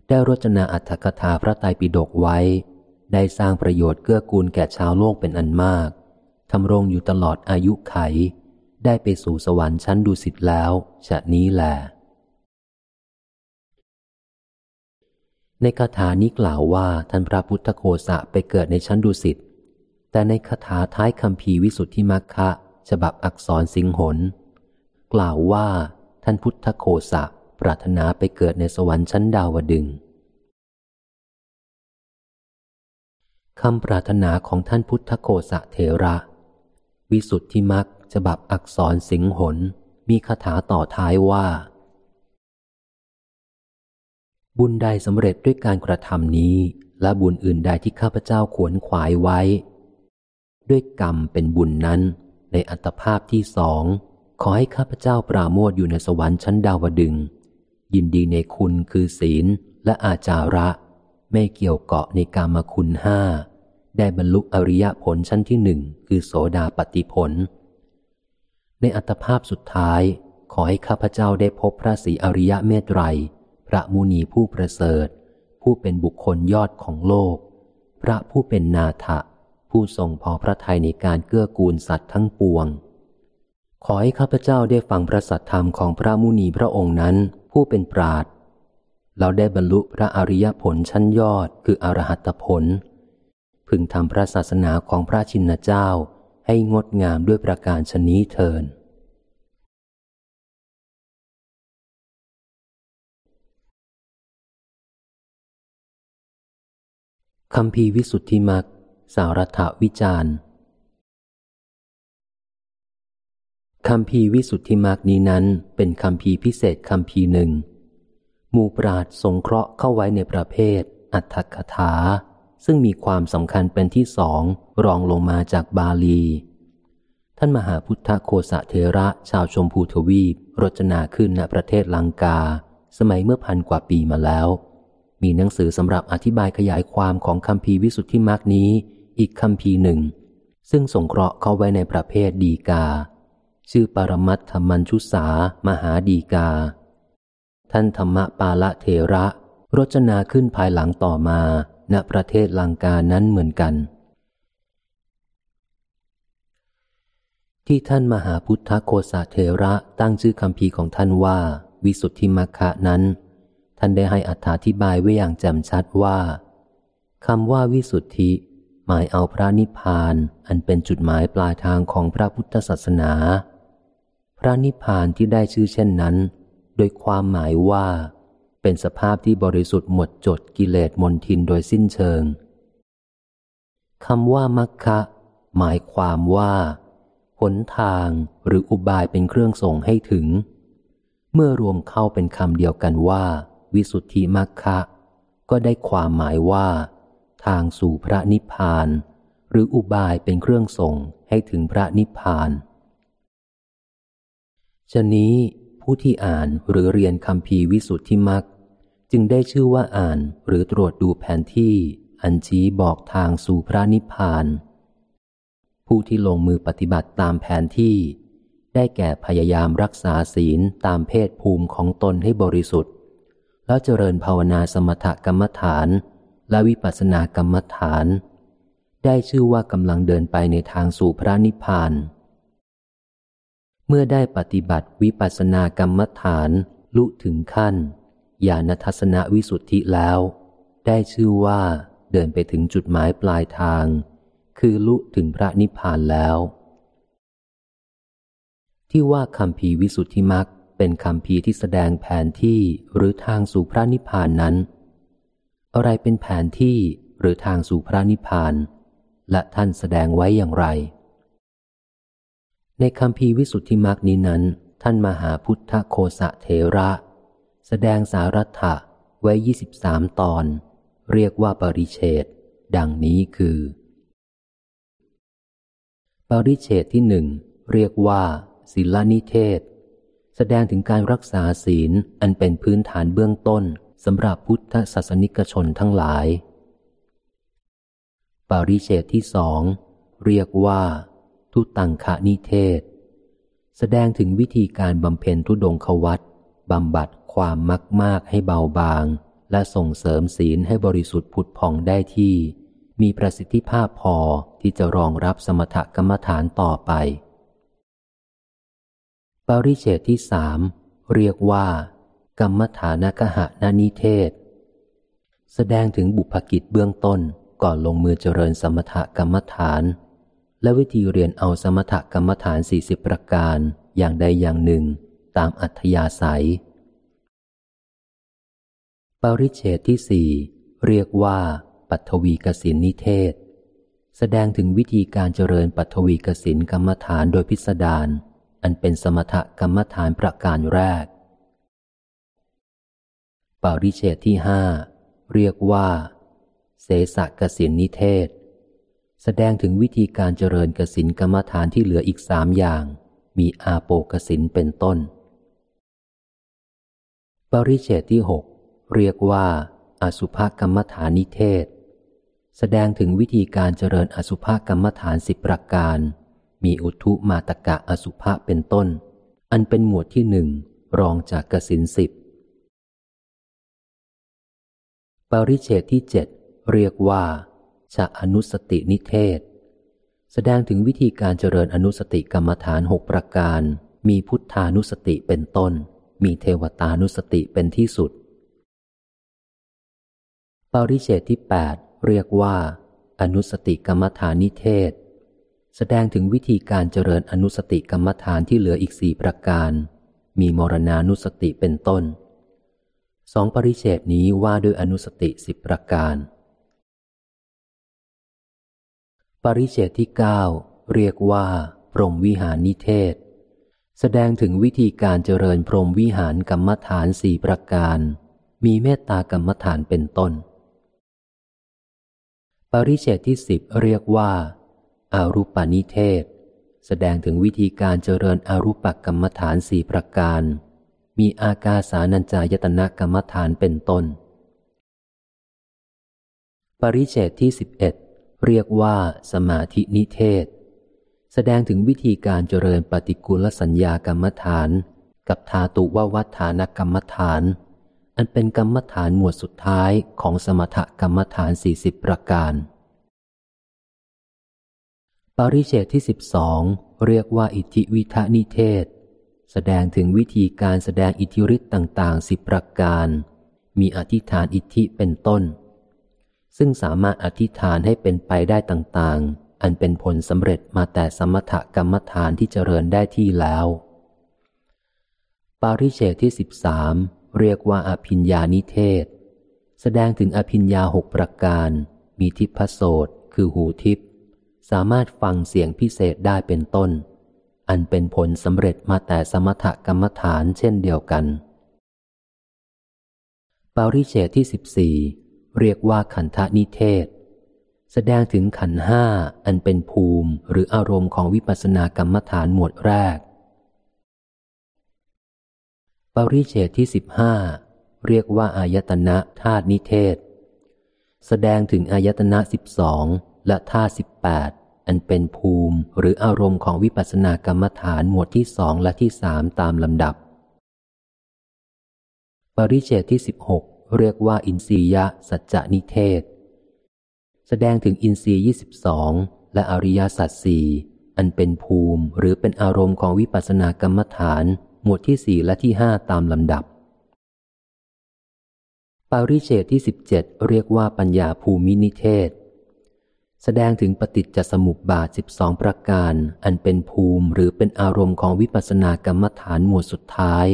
ได้รจนาอัตถกถาพระไตรปิฎกไว้ ได้สร้างประโยชน์เกื้อกูลแก่ชาวโลกเป็นอันมากทำรงอยู่ตลอดอายุไข ได้ไปสู่สวรรค์ชั้นดุสิตแล้วชะนี้แหลในคาถานี้กล่าวว่าท่านพระพุทธโคสะไปเกิดในชั้นดุสิต แต่ในคาถาท้ายคำพีวิสุทธิมัคคะฉบับอักษรสิงหน กล่าวว่าท่านพุทธโคสะปรารถนาไปเกิดในสวรรค์ชั้นดาวดึงคำปรารถนาของท่านพุทธโคสะเทระ วิสุทธิมัก ฉบับอักษรสิงหนมีคาถาต่อท้ายว่า บุญใดสำเร็จด้วยการกระทำนี้ และบุญอื่นใดที่ข้าพเจ้าขวนขวายไว้ ด้วยกรรมเป็นบุญนั้น ในอัตภาพที่สองขอให้ข้าพเจ้าปราโมทอยู่ในสวรรค์ชั้นดาวดึง ยินดีในคุณคือศีลและอาจาระ ไม่เกี่ยวเกาะในกามคุณห้าได้บรรลุอริยผลชั้นที่หนึ่งคือโสดาปฏิผล ในอัตภาพสุดท้าย ขอให้ข้าพเจ้าได้พบพระศรีอริยเมตไตร พระมุนีผู้ประเสริฐ ผู้เป็นบุคคลยอดของโลก พระผู้เป็นนาถะผู้ทรงพอพระทัยในการเกื้อกูลสัตว์ทั้งปวง ขอให้ข้าพเจ้าได้ฟังพระสัทธรรมของพระมุนีพระองค์นั้น ผู้เป็นปราดเราได้บรรลุพระอริยผลชั้นยอดคืออรหัตผล พึงทำพระศาสนาของพระชินเจ้า ให้งดงามด้วยประการชนี้เทิน คำพีวิสุทธิมักสารัฐวิจารณ์คำพีวิสุทธิมากนี้นั้นเป็นคำพีพิเศษคำพีหนึ่ง มูปราดสงเคราะห์เข้าไว้ในประเภท อัตถกถา ซึ่งมีความสำคัญเป็นที่สองรองลงมาจากบาลี ท่านมหาพุทธโคสะเทระชาวชมพูทวีปรจนาขึ้นณประเทศลังกา สมัยเมื่อพันกว่าปีมาแล้ว มีหนังสือสำหรับอธิบายขยายความของคำพีวิสุทธิมรรคนี้ อีกคำพีหนึ่ง ซึ่งสงเคราะห์เข้าไว้ในประเภทดีกา ชื่อปรมัตถมัญชุสามหาดีกา ท่านธรรมปาละเทระรจนาขึ้นภายหลังต่อมา ณประเทศลังกานั้นเหมือนกัน ที่ท่านมหาพุทธโคสเทระตั้งชื่อคำพีของท่านว่า วิสุทธิมัคคะนั้น ท่านได้ให้อธิบายไว้อย่างแจ่มชัดว่าคำว่าวิสุทธิ หมายเอาพระนิพพาน อันเป็นจุดหมายปลายทางของพระพุทธศาสนา พระนิพพานที่ได้ชื่อเช่นนั้น โดยความหมายว่า เป็นสภาพที่บริสุทธิ์หมดจดกิเลสมนทินโดยสิ้นเชิงคำว่ามัคคะ หมายความว่าหนทางหรืออุบายเป็นเครื่องส่งให้ถึง เมื่อรวมเข้าเป็นคำเดียวกันว่า วิสุทธิมัคคะ ก็ได้ความหมายว่า ทางสู่พระนิพพาน หรืออุบายเป็นเครื่องส่งให้ถึงพระนิพพานชนี้ผู้ที่อ่านหรือเรียนคำพีวิสุทธิมัก จึงได้ชื่อว่าอ่านหรือตรวจดูแผนที่อันชี้บอกทางสู่พระนิพพาน ผู้ที่ลงมือปฏิบัติตามแผนที่ ได้แก่พยายามรักษาศีลตามเพศภูมิของตนให้บริสุทธิ์ แล้วเจริญภาวนาสมถกรรมฐาน และวิปัสสนากรรมฐาน ได้ชื่อว่ากำลังเดินไปในทางสู่พระนิพพาน เมื่อได้ปฏิบัติวิปัสสนากรรมฐานลุถึงขั้น ญาณทัศนวิสุทธิแล้ว ได้ชื่อว่าเดินไปถึงจุดหมายปลายทาง คือลุถึงพระนิพพานแล้ว ที่ว่าคำพีวิสุทธิมักเป็นคำพีที่แสดงแผนที่หรือทางสู่พระนิพพานนั้น อะไรเป็นแผนที่หรือทางสู่พระนิพพาน และท่านแสดงไว้อย่างไร ในคำพีวิสุทธิมรรคนี้นั้น ท่านมหาพุทธโคสะเทระ แสดงสารัตถะไว้ยี่สิบสามตอน เรียกว่าปริเชตดังนี้คือ ปริเชตที่หนึ่งเรียกว่าศิลนิเทศ แสดงถึงการรักษาศีลอันเป็นพื้นฐานเบื้องต้นสำหรับพุทธศาสนิกชนทั้งหลาย ปริเชตที่สองเรียกว่า ทุตังคะนิเทศ แสดงถึงวิธีการบำเพ็ญทุดงควัตบำบัด ความมักมากให้เบาบาง และส่งเสริมศีลให้บริสุทธิ์ผุดผ่องได้ที่ มีประสิทธิภาพพอที่จะรองรับสมถกรรมฐานต่อไป ปริเชตที่สามเรียกว่า กรรมฐานกหะนานิเทศ แสดงถึงบุพกิจเบื้องต้นก่อนลงมือเจริญสมถกรรมฐาน และวิธีเรียนเอาสมถกรรมฐานสี่สิบประการอย่างใดอย่างหนึ่ง ตามอัธยาศัย ปริเชตที่สี่เรียกว่าปัทวีกสินนิเทศ แสดงถึงวิธีการเจริญปัทวีกสินกรรมฐานโดยพิสดารอันเป็นสมถกรรมฐานประการแรก ปริเชตที่ห้าเรียกว่า เสสะกสินนิเทศ แสดงถึงวิธีการเจริญกสินกรรมฐานที่เหลืออีกสามอย่าง มีอาโปกสินเป็นต้น ปริเชตที่หก เรียกว่า อสุภกรรมฐานนิเทศ แสดงถึงวิธีการเจริญอสุภกรรมฐานสิบประการ มีอุทุมาตกะอสุภะเป็นต้น อันเป็นหมวดที่หนึ่งรองจากกสินสิบปริเชตที่เจ็ดเรียกว่าชะอนุสตินิเทศ แสดงถึงวิธีการเจริญอนุสติกรรมฐานหกประการ มีพุทธานุสติเป็นต้น มีเทวตานุสติเป็นที่สุด ริเชตที่แปดเรียกว่า อนุสติกรรมฐานนิเทศ แสดงถึงวิธีการเจริญอนุสติกรรมฐานที่เหลืออีกสี่ประการ มีมรณานุสติเป็นต้นสองปริเชตนี้ว่าด้วยอนุสติสิบประการ ปริเชตที่เก้าเรียกว่า พรหมวิหารนิเทศ แสดงถึงวิธีการเจริญพรหมวิหารกรรมฐานสี่ประการ มีเมตตากรรมฐานเป็นต้น ริเชตที่สิบเรียกว่า อารูปานิเทศ แสดงถึงวิธีการเจริญอารูปกรรมฐานสี่ประการ มีอากาสานัญจายตนะกรรมฐานเป็นต้น ปริเชตที่สิบเอ็ดเรียกว่า สมาธินิเทศ แสดงถึงวิธีการเจริญปฏิกูลสัญญากรรมฐาน กับธาตุววัฏฐานกรรมฐาน อันเป็นกรรมฐานหมวดสุดท้ายของสมถกรรมฐานสี่สิบประการ ปริเชตที่สิบสองเรียกว่าอิทธิวิทนิเทศ แสดงถึงวิธีการแสดงอิทธิฤทธิ์ต่างๆสิบประการ มีอธิษฐานอิทธิเป็นต้น ซึ่งสามารถอธิษฐานให้เป็นไปได้ต่างๆ อันเป็นผลสำเร็จมาแต่สมถกรรมฐานที่เจริญได้ที่แล้ว ปาริเชตที่สิบสาม เรียกว่าอภิญญานิเทศ แสดงถึงอภิญญาหกประการ มีทิพโสตคือหูทิพสามารถฟังเสียงพิเศษได้เป็นต้น อันเป็นผลสำเร็จมาแต่สมถกรรมฐานเช่นเดียวกัน ปาริเชตที่สิบสี่เรียกว่าขันธนิเทศ แสดงถึงขันห้าอันเป็นภูมิหรืออารมณ์ของวิปัสสนากรรมฐานหมวดแรก ปริเชตที่สิบห้าเรียกว่าอายตนะธาตุนิเทศ แสดงถึงอายตนะสิบสองและท่าสิบแปดอันเป็นภูมิหรืออารมณ์ของวิปัสสนากรรมฐานหมวดที่สองและที่สามตามลำดับ ปริเจตที่สิบหกเรียกว่าอินทรียะสัจจนิเทศ แสดงถึงอินทรีย์ยี่สิบสองและอริยสัจสี่อันเป็นภูมิหรือเป็นอารมณ์ของวิปัสสนากรรมฐาน หมวดที่สี่และที่ห้าตามลำดับ ปาริเชตที่สิบเจ็ดเรียกว่าปัญญาภูมินิเทศ แสดงถึงปฏิจจสมุปบาทสิบสองประการ อันเป็นภูมิหรือเป็นอารมณ์ของวิปัสสนากรรมฐานหมวดสุดท้าย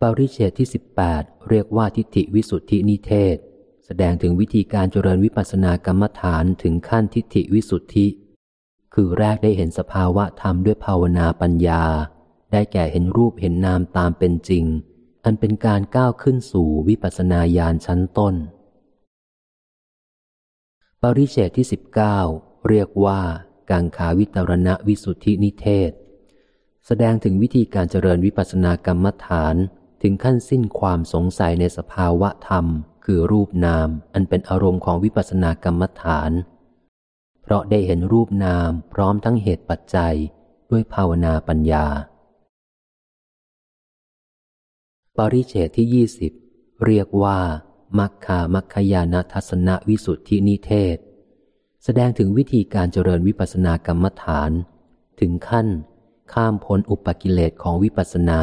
ปริเชตที่สิบแปดเรียกว่าทิฏฐิวิสุทธินิเทศ แสดงถึงวิธีการเจริญวิปัสสนากรรมฐานถึงขั้นทิฏฐิวิสุทธิ คือแรกได้เห็นสภาวะธรรมด้วยภาวนาปัญญา ได้แก่เห็นรูปเห็นนามตามเป็นจริง อันเป็นการก้าวขึ้นสู่วิปัสสนาญาณชั้นต้น ปริเชตที่สิบเก้าเรียกว่ากังขาวิตรณวิสุทธินิเทศ แสดงถึงวิธีการเจริญวิปัสสนากรรมฐานถึงขั้นสิ้นความสงสัยในสภาวะธรรม คือรูปนาม อันเป็นอารมณ์ของวิปัสสนากรรมฐาน เพราะได้เห็นรูปนามพร้อมทั้งเหตุปัจจัยด้วยภาวนาปัญญา ปริเชตที่ยี่สิบเรียกว่ามัคคามัคคยานทัศนวิสุทธินิเทศ แสดงถึงวิธีการเจริญวิปัสสนากรรมฐาน ถึงขั้น ข้ามพ้นอุปกิเลสของวิปัสสนา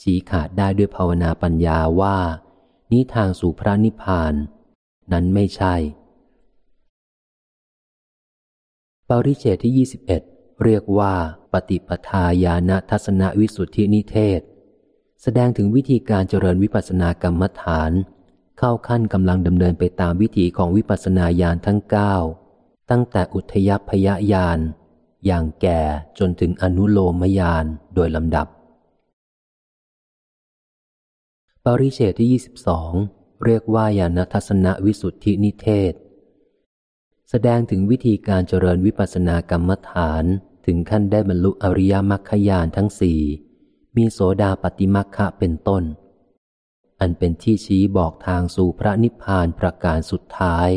ชี้ขาดได้ด้วยภาวนาปัญญาว่า นี้ทางสู่พระนิพพาน นั้นไม่ใช่ ปริเชตที่ 21 เรียกว่าปฏิปทาญาณทัศนวิสุทธินิเทศ แสดงถึงวิธีการเจริญวิปัสสนากรรมฐาน เข้าขั้นกำลังดำเนินไปตามวิถีของวิปัสสนาญาณทั้งเก้าตั้งแต่อุทยพยญาณอย่างแก่จนถึงอนุโลมญาณโดยลำดับ ปริเชตที่ 22 เรียกว่าญาณทัศนวิสุทธินิเทศ แสดงถึงวิธีการเจริญวิปัสสนากรรมฐานถึงขั้นได้บรรลุอริยมรรคญาณทั้งสี่มีโสดาปฏิมัคคะเป็นต้น อันเป็นที่ชี้บอกทางสู่พระนิพพานประการสุดท้าย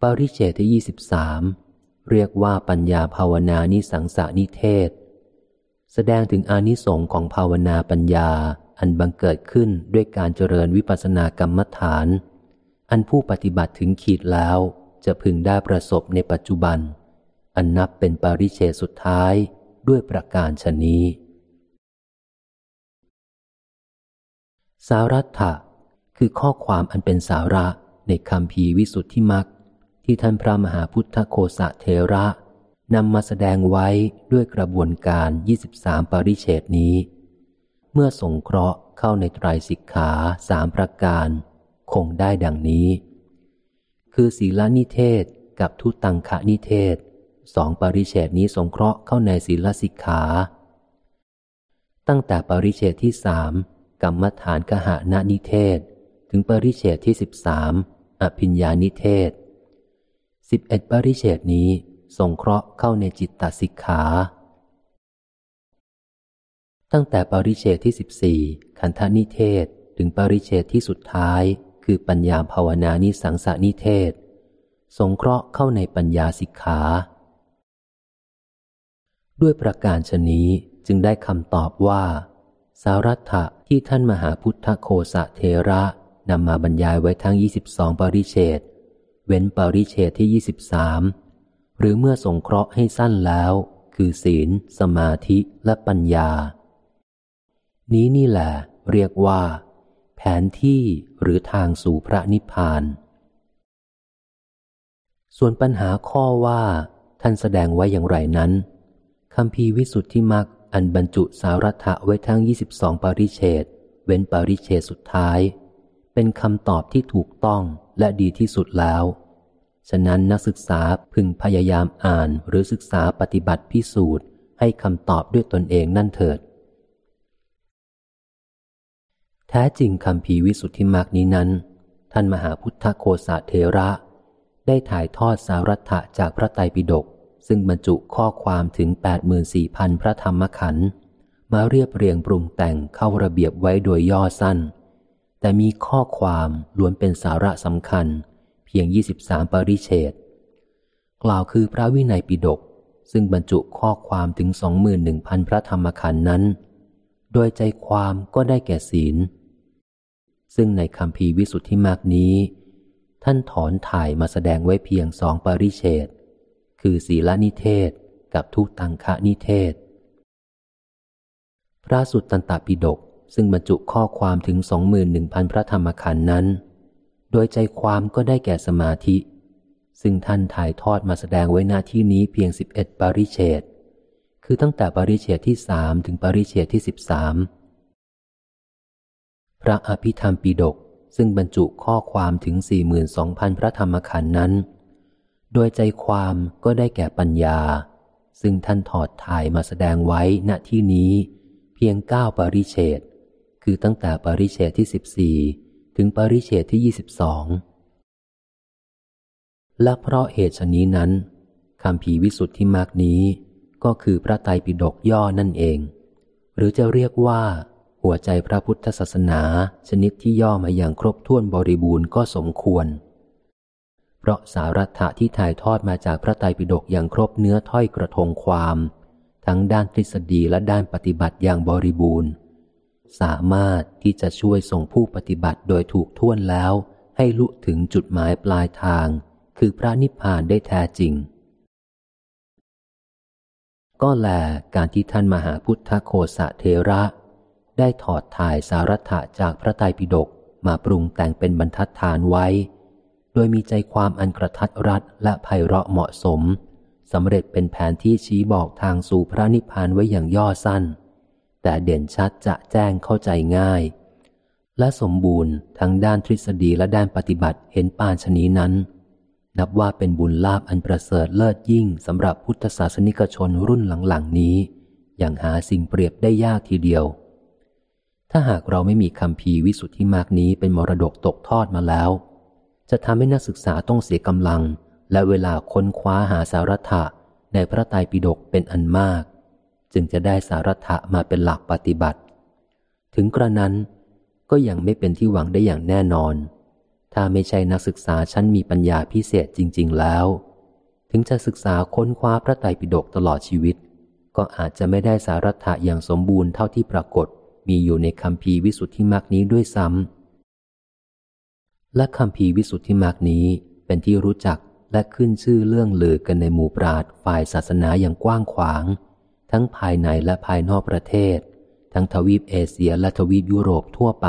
ปริเชตที่ยี่สิบสามเรียกว่าปัญญาภาวนานิสังสานิเทศ แสดงถึงอานิสงค์ของภาวนาปัญญาอันบังเกิดขึ้นด้วยการเจริญวิปัสสนากรรมฐาน อันผู้ปฏิบัติถึงขีดแล้วจะพึงได้ประสบในปัจจุบัน อันนับเป็นปริเชสุดท้ายด้วยประการชนี้ สารัตถะคือข้อความอันเป็นสาระในคำพีวิสุทธิมักที่ท่านพระมหาพุทธโคสะเทระนำมาแสดงไว้ด้วยกระบวนการ 23 ปริเชตนี้ เมื่อสงเคราะห์เข้าในไตรสิกขาสามประการ คงได้ดังนี้ คือศีลนิเทศกับทุตังคนิเทศสองปริเชตนี้สงเคราะห์เข้าในศีลสิกขา ตั้งแต่ปริเชตที่สามกรรมฐานกหานานิเทศ ถึงปริเฉดที่สิบสามอภิญญานิเทศสิบเอ็ดปริเฉดนี้สงเคราะห์เข้าในจิตตสิกขา ตั้งแต่ปริเฉดที่สิบสี่ขันธนิเทศถึงปริเฉดที่สุดท้าย คือปัญญาภาวนานิสังสานิเทศ สงเคราะห์เข้าในปัญญาสิกขา ด้วยประการชนี้จึงได้คำตอบว่า สารัตถะที่ท่านมหาพุทธโคสะเทระนำมาบรรยายไว้ทั้ง 22 ปริเชตเว้นปริเชตที่ 23 หรือเมื่อสงเคราะห์ให้สั้นแล้ว คือศีล สมาธิและปัญญา นี้นี่แหละเรียกว่า แผนที่หรือทางสู่พระนิพพาน ส่วนปัญหาข้อว่าท่านแสดงไว้อย่างไรนั้นคำพีวิสุทธิมักอันบรรจุสารัตะไว้ทั้ง 22 ปริเชตเว้นปริเชตสุดท้าย เป็นคำตอบที่ถูกต้องและดีที่สุดแล้ว ฉะนั้นนักศึกษาพึงพยายามอ่านหรือศึกษาปฏิบัติพิสูจน์ให้คำตอบด้วยตนเองนั่นเถิด แท้จริงคำพีวิสุทธิมักนี้นั้น ท่านมหาพุทธโคสาเทระ ได้ถ่ายทอดสารัตถะจากพระไตรปิฎกซึ่งบรรจุข้อความถึง 84,000 พระธรรมขันธ์มาเรียบเรียงปรุงแต่งเข้าระเบียบไว้โดยย่อสั้น แต่มีข้อความล้วนเป็นสาระสำคัญ เพียง 23 ปริเชตกล่าวคือพระวินัยปิฎกซึ่งบรรจุข้อความถึง 21,000 พระธรรมขันธ์นั้น โดยใจความก็ได้แก่ศีล ซึ่งในคำพีวิสุทธิมากนี้ ท่านถอนถ่ายมาแสดงไว้เพียงสองปริเชตคือศีลนิเทศกับทุตังคะนิเทศ พระสุตตันตปิฎกซึ่งบรรจุข้อความถึงสองหมื่นหนึ่งพันพระธรรมขันธ์นั้น โดยใจความก็ได้แก่สมาธิ ซึ่งท่านถ่ายทอดมาแสดงไว้หน้าที่นี้เพียงสิบเอ็ดปริเชตคือตั้งแต่ปริเชตที่สามถึงปริเชตที่สิบสาม พระอภิธรรมปิฎกซึ่งบรรจุข้อความถึงสี่หมื่นสองพันพระธรรมขันธ์นั้น โดยใจความก็ได้แก่ปัญญา ซึ่งท่านถอดถ่ายมาแสดงไว้ณที่นี้ เพียงเก้าปริเชตคือตั้งแต่ปริเชตที่สิบสี่ถึงปริเชตที่ยี่สิบสองและเพราะเหตุชนี้นั้นคำผีวิสุทธิมากนี้ ก็คือพระไตรปิฎกย่อนั่นเอง หรือจะเรียกว่า หัวใจพระพุทธศาสนาชนิดที่ย่อมาอย่างครบถ้วนบริบูรณ์ก็สมควร เพราะสารัตถะที่ถ่ายทอดมาจากพระไตรปิฎกอย่างครบเนื้อถ้อยกระทงความ ทั้งด้านทฤษฎีและด้านปฏิบัติอย่างบริบูรณ์ สามารถที่จะช่วยส่งผู้ปฏิบัติโดยถูกท่วนแล้ว ให้ลุถึงจุดหมายปลายทาง คือพระนิพพานได้แท้จริง ก็แลการที่ท่านมหาพุทธโคสะเทระ ได้ถอดถ่ายสารัตถะจากพระไตรปิฎกมาปรุงแต่งเป็นบรรทัดฐานไว้ โดยมีใจความอันกระทัดรัดและไพเราะเหมาะสมสำเร็จเป็นแผนที่ชี้บอกทางสู่พระนิพพานไว้อย่างย่อสั้น แต่เด่นชัดจะแจ้งเข้าใจง่าย และสมบูรณ์ทั้งด้านทฤษฎีและด้านปฏิบัติเห็นปานชนีนั้น นับว่าเป็นบุญลาภอันประเสริฐเลิศยิ่งสำหรับพุทธศาสนิกชนรุ่นหลังๆนี้ อย่างหาสิ่งเปรียบได้ยากทีเดียว ถ้าหากเราไม่มีคำพีวิสุทธิมากนี้เป็นมรดกตกทอดมาแล้ว จะทำให้นักศึกษาต้องเสียกำลัง และเวลาค้นคว้าหาสารถะในพระไตรปิฎกเป็นอันมาก จึงจะได้สารถะมาเป็นหลักปฏิบัติ ถึงกระนั้นก็ยังไม่เป็นที่หวังได้อย่างแน่นอน ถ้าไม่ใช่นักศึกษาชั้นมีปัญญาพิเศษจริง ๆ แล้ว ถึงจะศึกษาค้นคว้าพระไตรปิฎกตลอดชีวิต ก็อาจจะไม่ได้สารถะอย่างสมบูรณ์เท่าที่ปรากฏ มีอยู่ในคำพีวิสุทธิมรรคนี้ด้วยซ้ำและคำพีวิสุทธิมากนี้เป็นที่รู้จักและขึ้นชื่อเรื่องลือกันในหมู่ปราดฝ่ายศาสนาอย่างกว้างขวาง ทั้งภายในและภายนอกประเทศ ทั้งทวีปเอเชียและทวีปยุโรปทั่วไป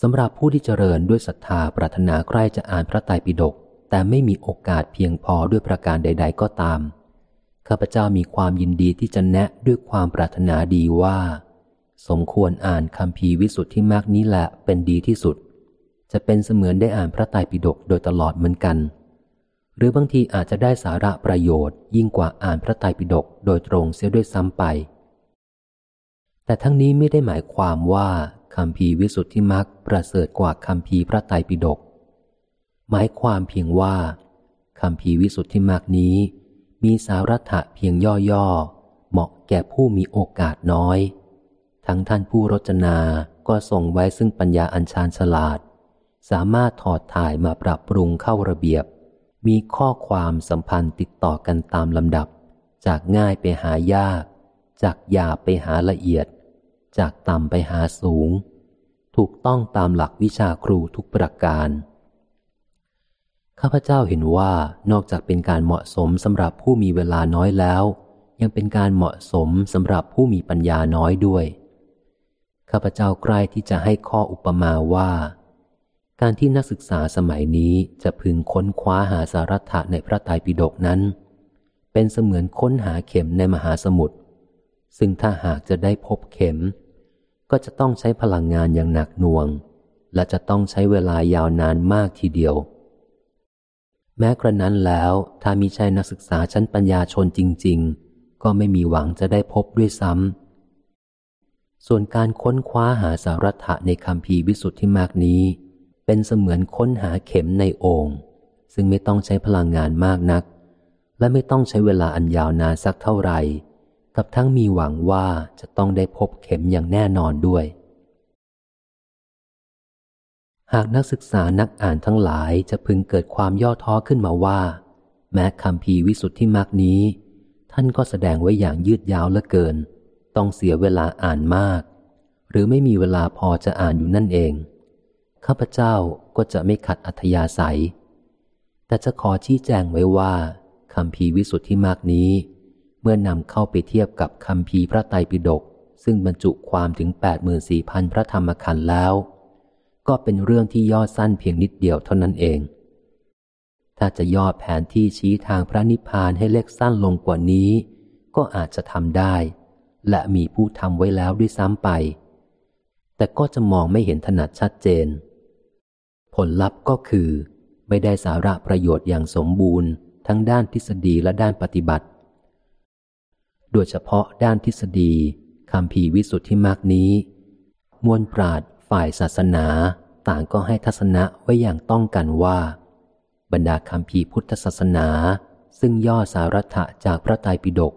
สำหรับผู้ที่เจริญด้วยศรัทธาปรารถนาใกล้จะอ่านพระไตรปิฎกแต่ไม่มีโอกาสเพียงพอด้วยประการใด ๆ ก็ตาม ข้าพเจ้ามีความยินดีที่จะแนะด้วยความปรารถนาดีว่า สมควรอ่านคำพีวิสุทธิมากนี้แหละเป็นดีที่สุด จะเป็นเสมือนได้อ่านพระไตรปิฎกโดยตลอดเหมือนกัน หรือบางทีอาจจะได้สาระประโยชน์ ยิ่งกว่าอ่านพระไตรปิฎกโดยตรงเสียด้วยซ้ำไป แต่ทั้งนี้ไม่ได้หมายความว่าคำพีวิสุทธิมักประเสริฐกว่าคำพีพระไตรปิฎกหมายความเพียงว่าคำพีวิสุทธิมักนี้ มีสาระถะเพียงย่อๆ เหมาะแก่ผู้มีโอกาสน้อย ทั้งท่านผู้รจนาก็ส่งไว้ซึ่งปัญญาอัญชานฉลาด สามารถถอดถ่ายมาปรับปรุงเข้าระเบียบ มีข้อความสัมพันธ์ติดต่อกันตามลำดับ จากง่ายไปหายาก จากหยาบไปหาละเอียด จากต่ำไปหาสูง ถูกต้องตามหลักวิชาครูทุกประการ ข้าพเจ้าเห็นว่านอกจากเป็นการเหมาะสมสำหรับผู้มีเวลาน้อยแล้ว ยังเป็นการเหมาะสมสำหรับผู้มีปัญญาน้อยด้วย ข้าพเจ้าใกล้ที่จะให้ข้ออุปมาว่า การที่นักศึกษาสมัยนี้จะพึงค้นคว้าหาสารัตถะในพระไตรปิฎกนั้น เป็นเสมือนค้นหาเข็มในมหาสมุทรซึ่งถ้าหากจะได้พบเข็ม ก็จะต้องใช้พลังงานอย่างหนักหน่วง และจะต้องใช้เวลายาวนานมากทีเดียว แม้กระนั้นแล้วถ้ามีใช่นักศึกษาชั้นปัญญาชนจริง ๆ ก็ไม่มีหวังจะได้พบด้วยซ้ำส่วนการค้นคว้าหาสารัตะในคำพีวิสุทธิมากนี้ เป็นเสมือนค้นหาเข็มในโอ่งซึ่งไม่ต้องใช้พลังงานมากนัก และไม่ต้องใช้เวลาอันยาวนานสักเท่าไหร่ กับทั้งมีหวังว่าจะต้องได้พบเข็มอย่างแน่นอนด้วย หากนักศึกษานักอ่านทั้งหลายจะพึงเกิดความย่อท้อขึ้นมาว่า แม้คำพีวิสุทธิมากนี้ ท่านก็แสดงไว้อย่างยืดยาวเหลือเกิน ต้องเสียเวลาอ่านมาก หรือไม่มีเวลาพอจะอ่านอยู่นั่นเอง ข้าพเจ้าก็จะไม่ขัดอัธยาศัย แต่จะขอชี้แจงไว้ว่าคำพีวิสุทธิมากนี้ เมื่อนำเข้าไปเทียบกับคำพีพระไตรปิฎกซึ่งบรรจุความถึง 84,000 พระธรรมขันธ์แล้ว ก็เป็นเรื่องที่ย่อสั้นเพียงนิดเดียวเท่านั้นเอง ถ้าจะย่อแผนที่ชี้ทางพระนิพพานให้เล็กสั้นลงกว่านี้ ก็อาจจะทำได้ และมีผู้ทำไว้แล้วด้วยซ้ำไป แต่ก็จะมองไม่เห็นถนัดชัดเจน ผลลัพธ์ก็คือ ไม่ได้สาระประโยชน์อย่างสมบูรณ์ ทั้งด้านทฤษฎีและด้านปฏิบัติ โดยเฉพาะด้านทฤษฎีคำพีวิสุทธิมากนี้ มวลปราด ฝ่ายศาสนาต่างก็ให้ทัศนะไว้อย่างต้องกันว่า บรรดาคำพีพุทธศาสนา ซึ่งย่อสารัตะจากพระไตรปิฎก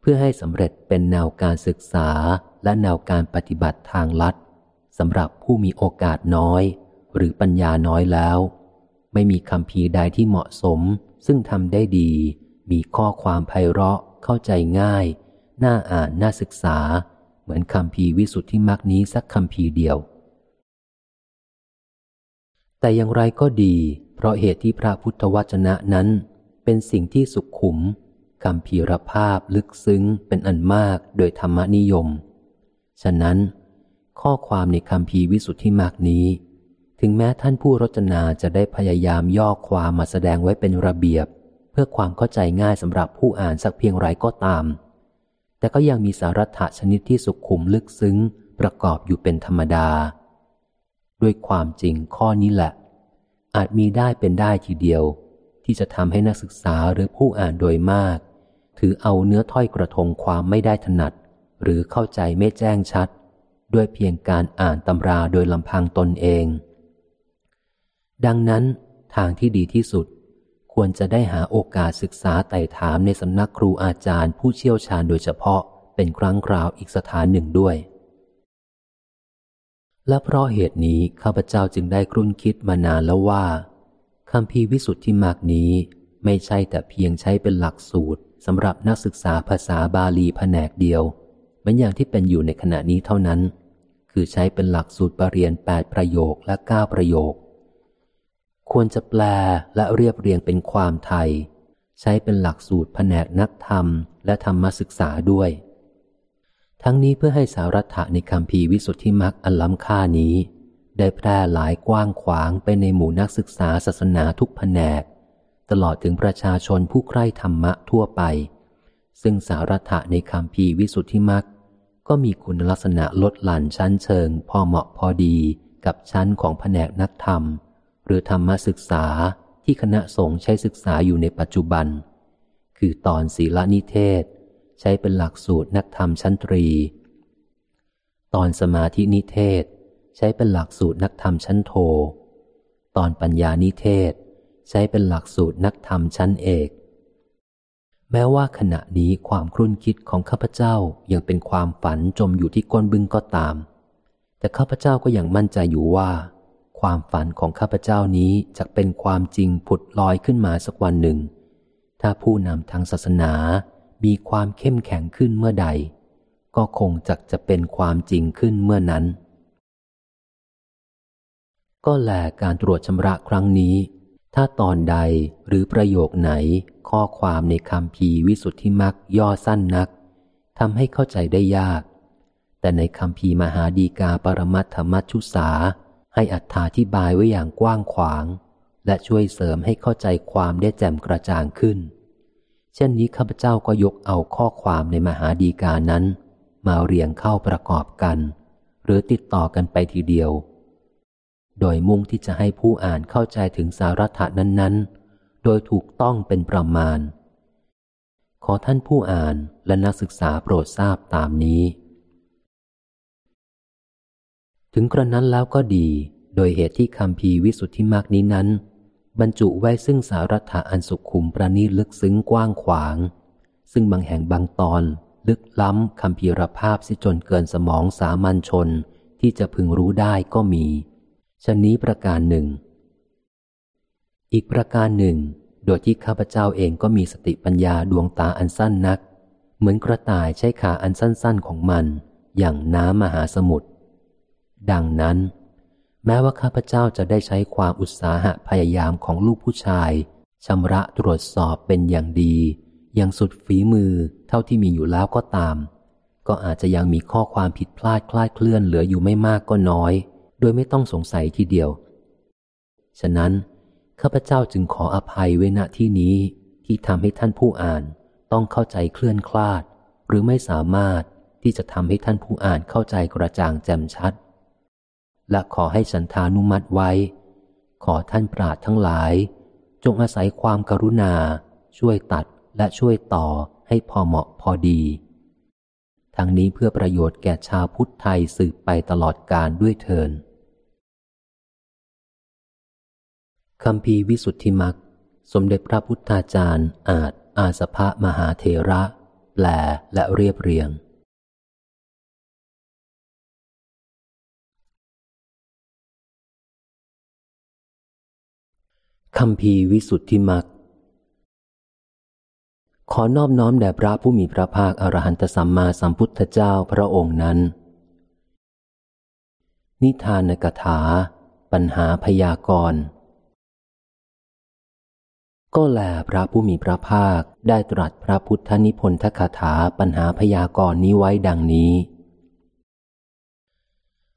เพื่อให้สำเร็จเป็นแนวการศึกษาและแนวการปฏิบัติทางลัดสำหรับผู้มีโอกาสน้อย หรือปัญญาน้อยแล้ว ไม่มีคำพีใดที่เหมาะสม ซึ่งทำได้ดี มีข้อความไพเราะเข้าใจง่าย น่าอ่านน่าศึกษา เหมือนคำพีวิสุทธิมักนี้สักคำพีเดียว แต่อย่างไรก็ดี เพราะเหตุที่พระพุทธวจนะนั้น เป็นสิ่งที่สุขขุมคำพีรภาพลึกซึ้งเป็นอันมากโดยธรรมนิยม ฉะนั้น ข้อความในคำพีวิสุทธิมากนี้ ถึงแม้ท่านผู้รจนาจะได้พยายามย่อความมาแสดงไว้เป็นระเบียบ เพื่อความเข้าใจง่ายสำหรับผู้อ่านสักเพียงไรก็ตาม แต่ก็ยังมีสาระชนิดที่สุขุมลึกซึ้งประกอบอยู่เป็นธรรมดา ด้วยความจริงข้อนี้แหละ อาจมีได้เป็นได้ทีเดียว ที่จะทำให้นักศึกษาหรือผู้อ่านโดยมาก ถือเอาเนื้อถ้อยกระทงความไม่ได้ถนัด หรือเข้าใจไม่แจ้งชัด ด้วยเพียงการอ่านตำราโดยลำพังตนเอง ดังนั้นทางที่ดีที่สุด ควรจะได้หาโอกาสศึกษาไต่ถามในสำนักครูอาจารย์ผู้เชี่ยวชาญโดยเฉพาะเป็นครั้งคราวอีกสถานหนึ่งด้วย และเพราะเหตุนี้ข้าพเจ้าจึงได้ครุ่นคิดมานานแล้วว่าคำพีวิสุทธิมากนี้ไม่ใช่แต่เพียงใช้เป็นหลักสูตรสำหรับนักศึกษาภาษาบาลีแผนกเดียวเหมือนอย่างที่เป็นอยู่ในขณะนี้เท่านั้น คือใช้เป็นหลักสูตรปรริญญาแปดประโยคและเก้าประโยค ควรจะแปลและเรียบเรียงเป็นความไทย ใช้เป็นหลักสูตรแผนกนักธรรมและธรรมศึกษาด้วย ทั้งนี้เพื่อให้สารัตะในคำพีวิสุทธิมรรคอันล้ำค่านี้ ได้แพร่หลายกว้างขวางไปในหมู่นักศึกษาศาสนาทุกแผนก ตลอดถึงประชาชนผู้ใคร่ธรรมะทั่วไป ซึ่งสารัตะในคำพีวิสุทธิมรรคก็มีคุณลักษณะลดหลั่นชั้นเชิง พอเหมาะพอดีกับชั้นของแผนกนักธรรม หรือธรรมศึกษาที่คณะสงฆ์ใช้ศึกษาอยู่ในปัจจุบัน คือตอนศีลนิเทศ ใช้เป็นหลักสูตรนักธรรมชั้นตรี ตอนสมาธินิเทศ ใช้เป็นหลักสูตรนักธรรมชั้นโท ตอนปัญญานิเทศ ใช้เป็นหลักสูตรนักธรรมชั้นเอก แม้ว่าขณะนี้ความครุ่นคิดของข้าพเจ้ายังเป็นความฝันจมอยู่ที่ก้นบึงก็ตาม แต่ข้าพเจ้าก็ยังมั่นใจอยู่ว่า ความฝันของข้าพเจ้านี้จะเป็นความจริงผุดลอยขึ้นมาสักวันหนึ่ง ถ้าผู้นำทางศาสนา มีความเข้มแข็งขึ้นเมื่อใด ก็คงจะจะเป็นความจริงขึ้นเมื่อนั้น ก็แลการตรวจชำระครั้งนี้ ถ้าตอนใดหรือประโยคไหนข้อความในคำพีวิสุทธิมักย่อสั้นนักทำให้เข้าใจได้ยาก แต่ในคำพีมหาดีกาปรมัตถมัชชุสาให้อัธาธิบายไว้อย่างกว้างขวาง และช่วยเสริมให้เข้าใจความได้แจ่มกระจ่างขึ้น เช่นนี้ข้าพเจ้าก็ยกเอาข้อความในมหาดีกานั้น มาเรียงเข้าประกอบกัน หรือติดต่อกันไปทีเดียว โดยมุ่งที่จะให้ผู้อ่านเข้าใจถึงสาระถะนั้น ๆ โดยถูกต้องเป็นประมาณ ขอท่านผู้อ่านและนักศึกษาโปรดทราบตามนี้ ถึงกระนั้นแล้วก็ดี โดยเหตุที่คำพีวิสุทธิมากนี้นั้น บรรจุไว้ซึ่งสารัถะอันสุขุมประณีตลึกซึ้งกว้างขวาง ซึ่งบางแห่งบางตอน ลึกล้ำคำพีรภาพสิจนเกินสมองสามัญชนที่จะพึงรู้ได้ก็มีชนนี้ประการหนึ่ง อีกประการหนึ่ง โดยที่ข้าพเจ้าเองก็มีสติปัญญาดวงตาอันสั้นนัก เหมือนกระต่ายใช้ขาอันสั้นๆของมัน อย่างน้ำมหาสมุทรดังนั้น แม้ว่าข้าพเจ้าจะได้ใช้ความอุตสาหะพยายามของลูกผู้ชายชำระตรวจสอบเป็นอย่างดี อย่างสุดฝีมือเท่าที่มีอยู่แล้วก็ตาม ก็อาจจะยังมีข้อความผิดพลาดคลาดเคลื่อนเหลืออยู่ไม่มากก็น้อย โดยไม่ต้องสงสัยทีเดียว ฉะนั้นข้าพเจ้าจึงขออภัยไว้ณที่นี้ที่ทำให้ท่านผู้อ่านต้องเข้าใจเคลื่อนคลาด หรือไม่สามารถที่จะทำให้ท่านผู้อ่านเข้าใจกระจ่างแจ่มชัด และขอให้ฉันทานุมัติไว้ ขอท่านปราดทั้งหลาย จงอาศัยความกรุณา ช่วยตัดและช่วยต่อให้พอเหมาะพอดี ทั้งนี้เพื่อประโยชน์แก่ชาวพุทธไทยสืบไปตลอดกาลด้วยเทินคำพีวิสุทธิมัก สมเด็จพระพุทธาจารย์อาจอาสภะมหาเทระ แปลและเรียบเรียง คำพีวิสุทธิมักขอนอบน้อมแด่พระผู้มีพระภาคอรหันตสัมมาสัมพุทธเจ้าพระองค์นั้น นิทานกถา ปัญหาพยากรณ์ก็แลพระผู้มีพระภาคได้ตรัสพระพุทธนิพนธคาถาปัญหาพยากรณ์นี้ไว้ดังนี้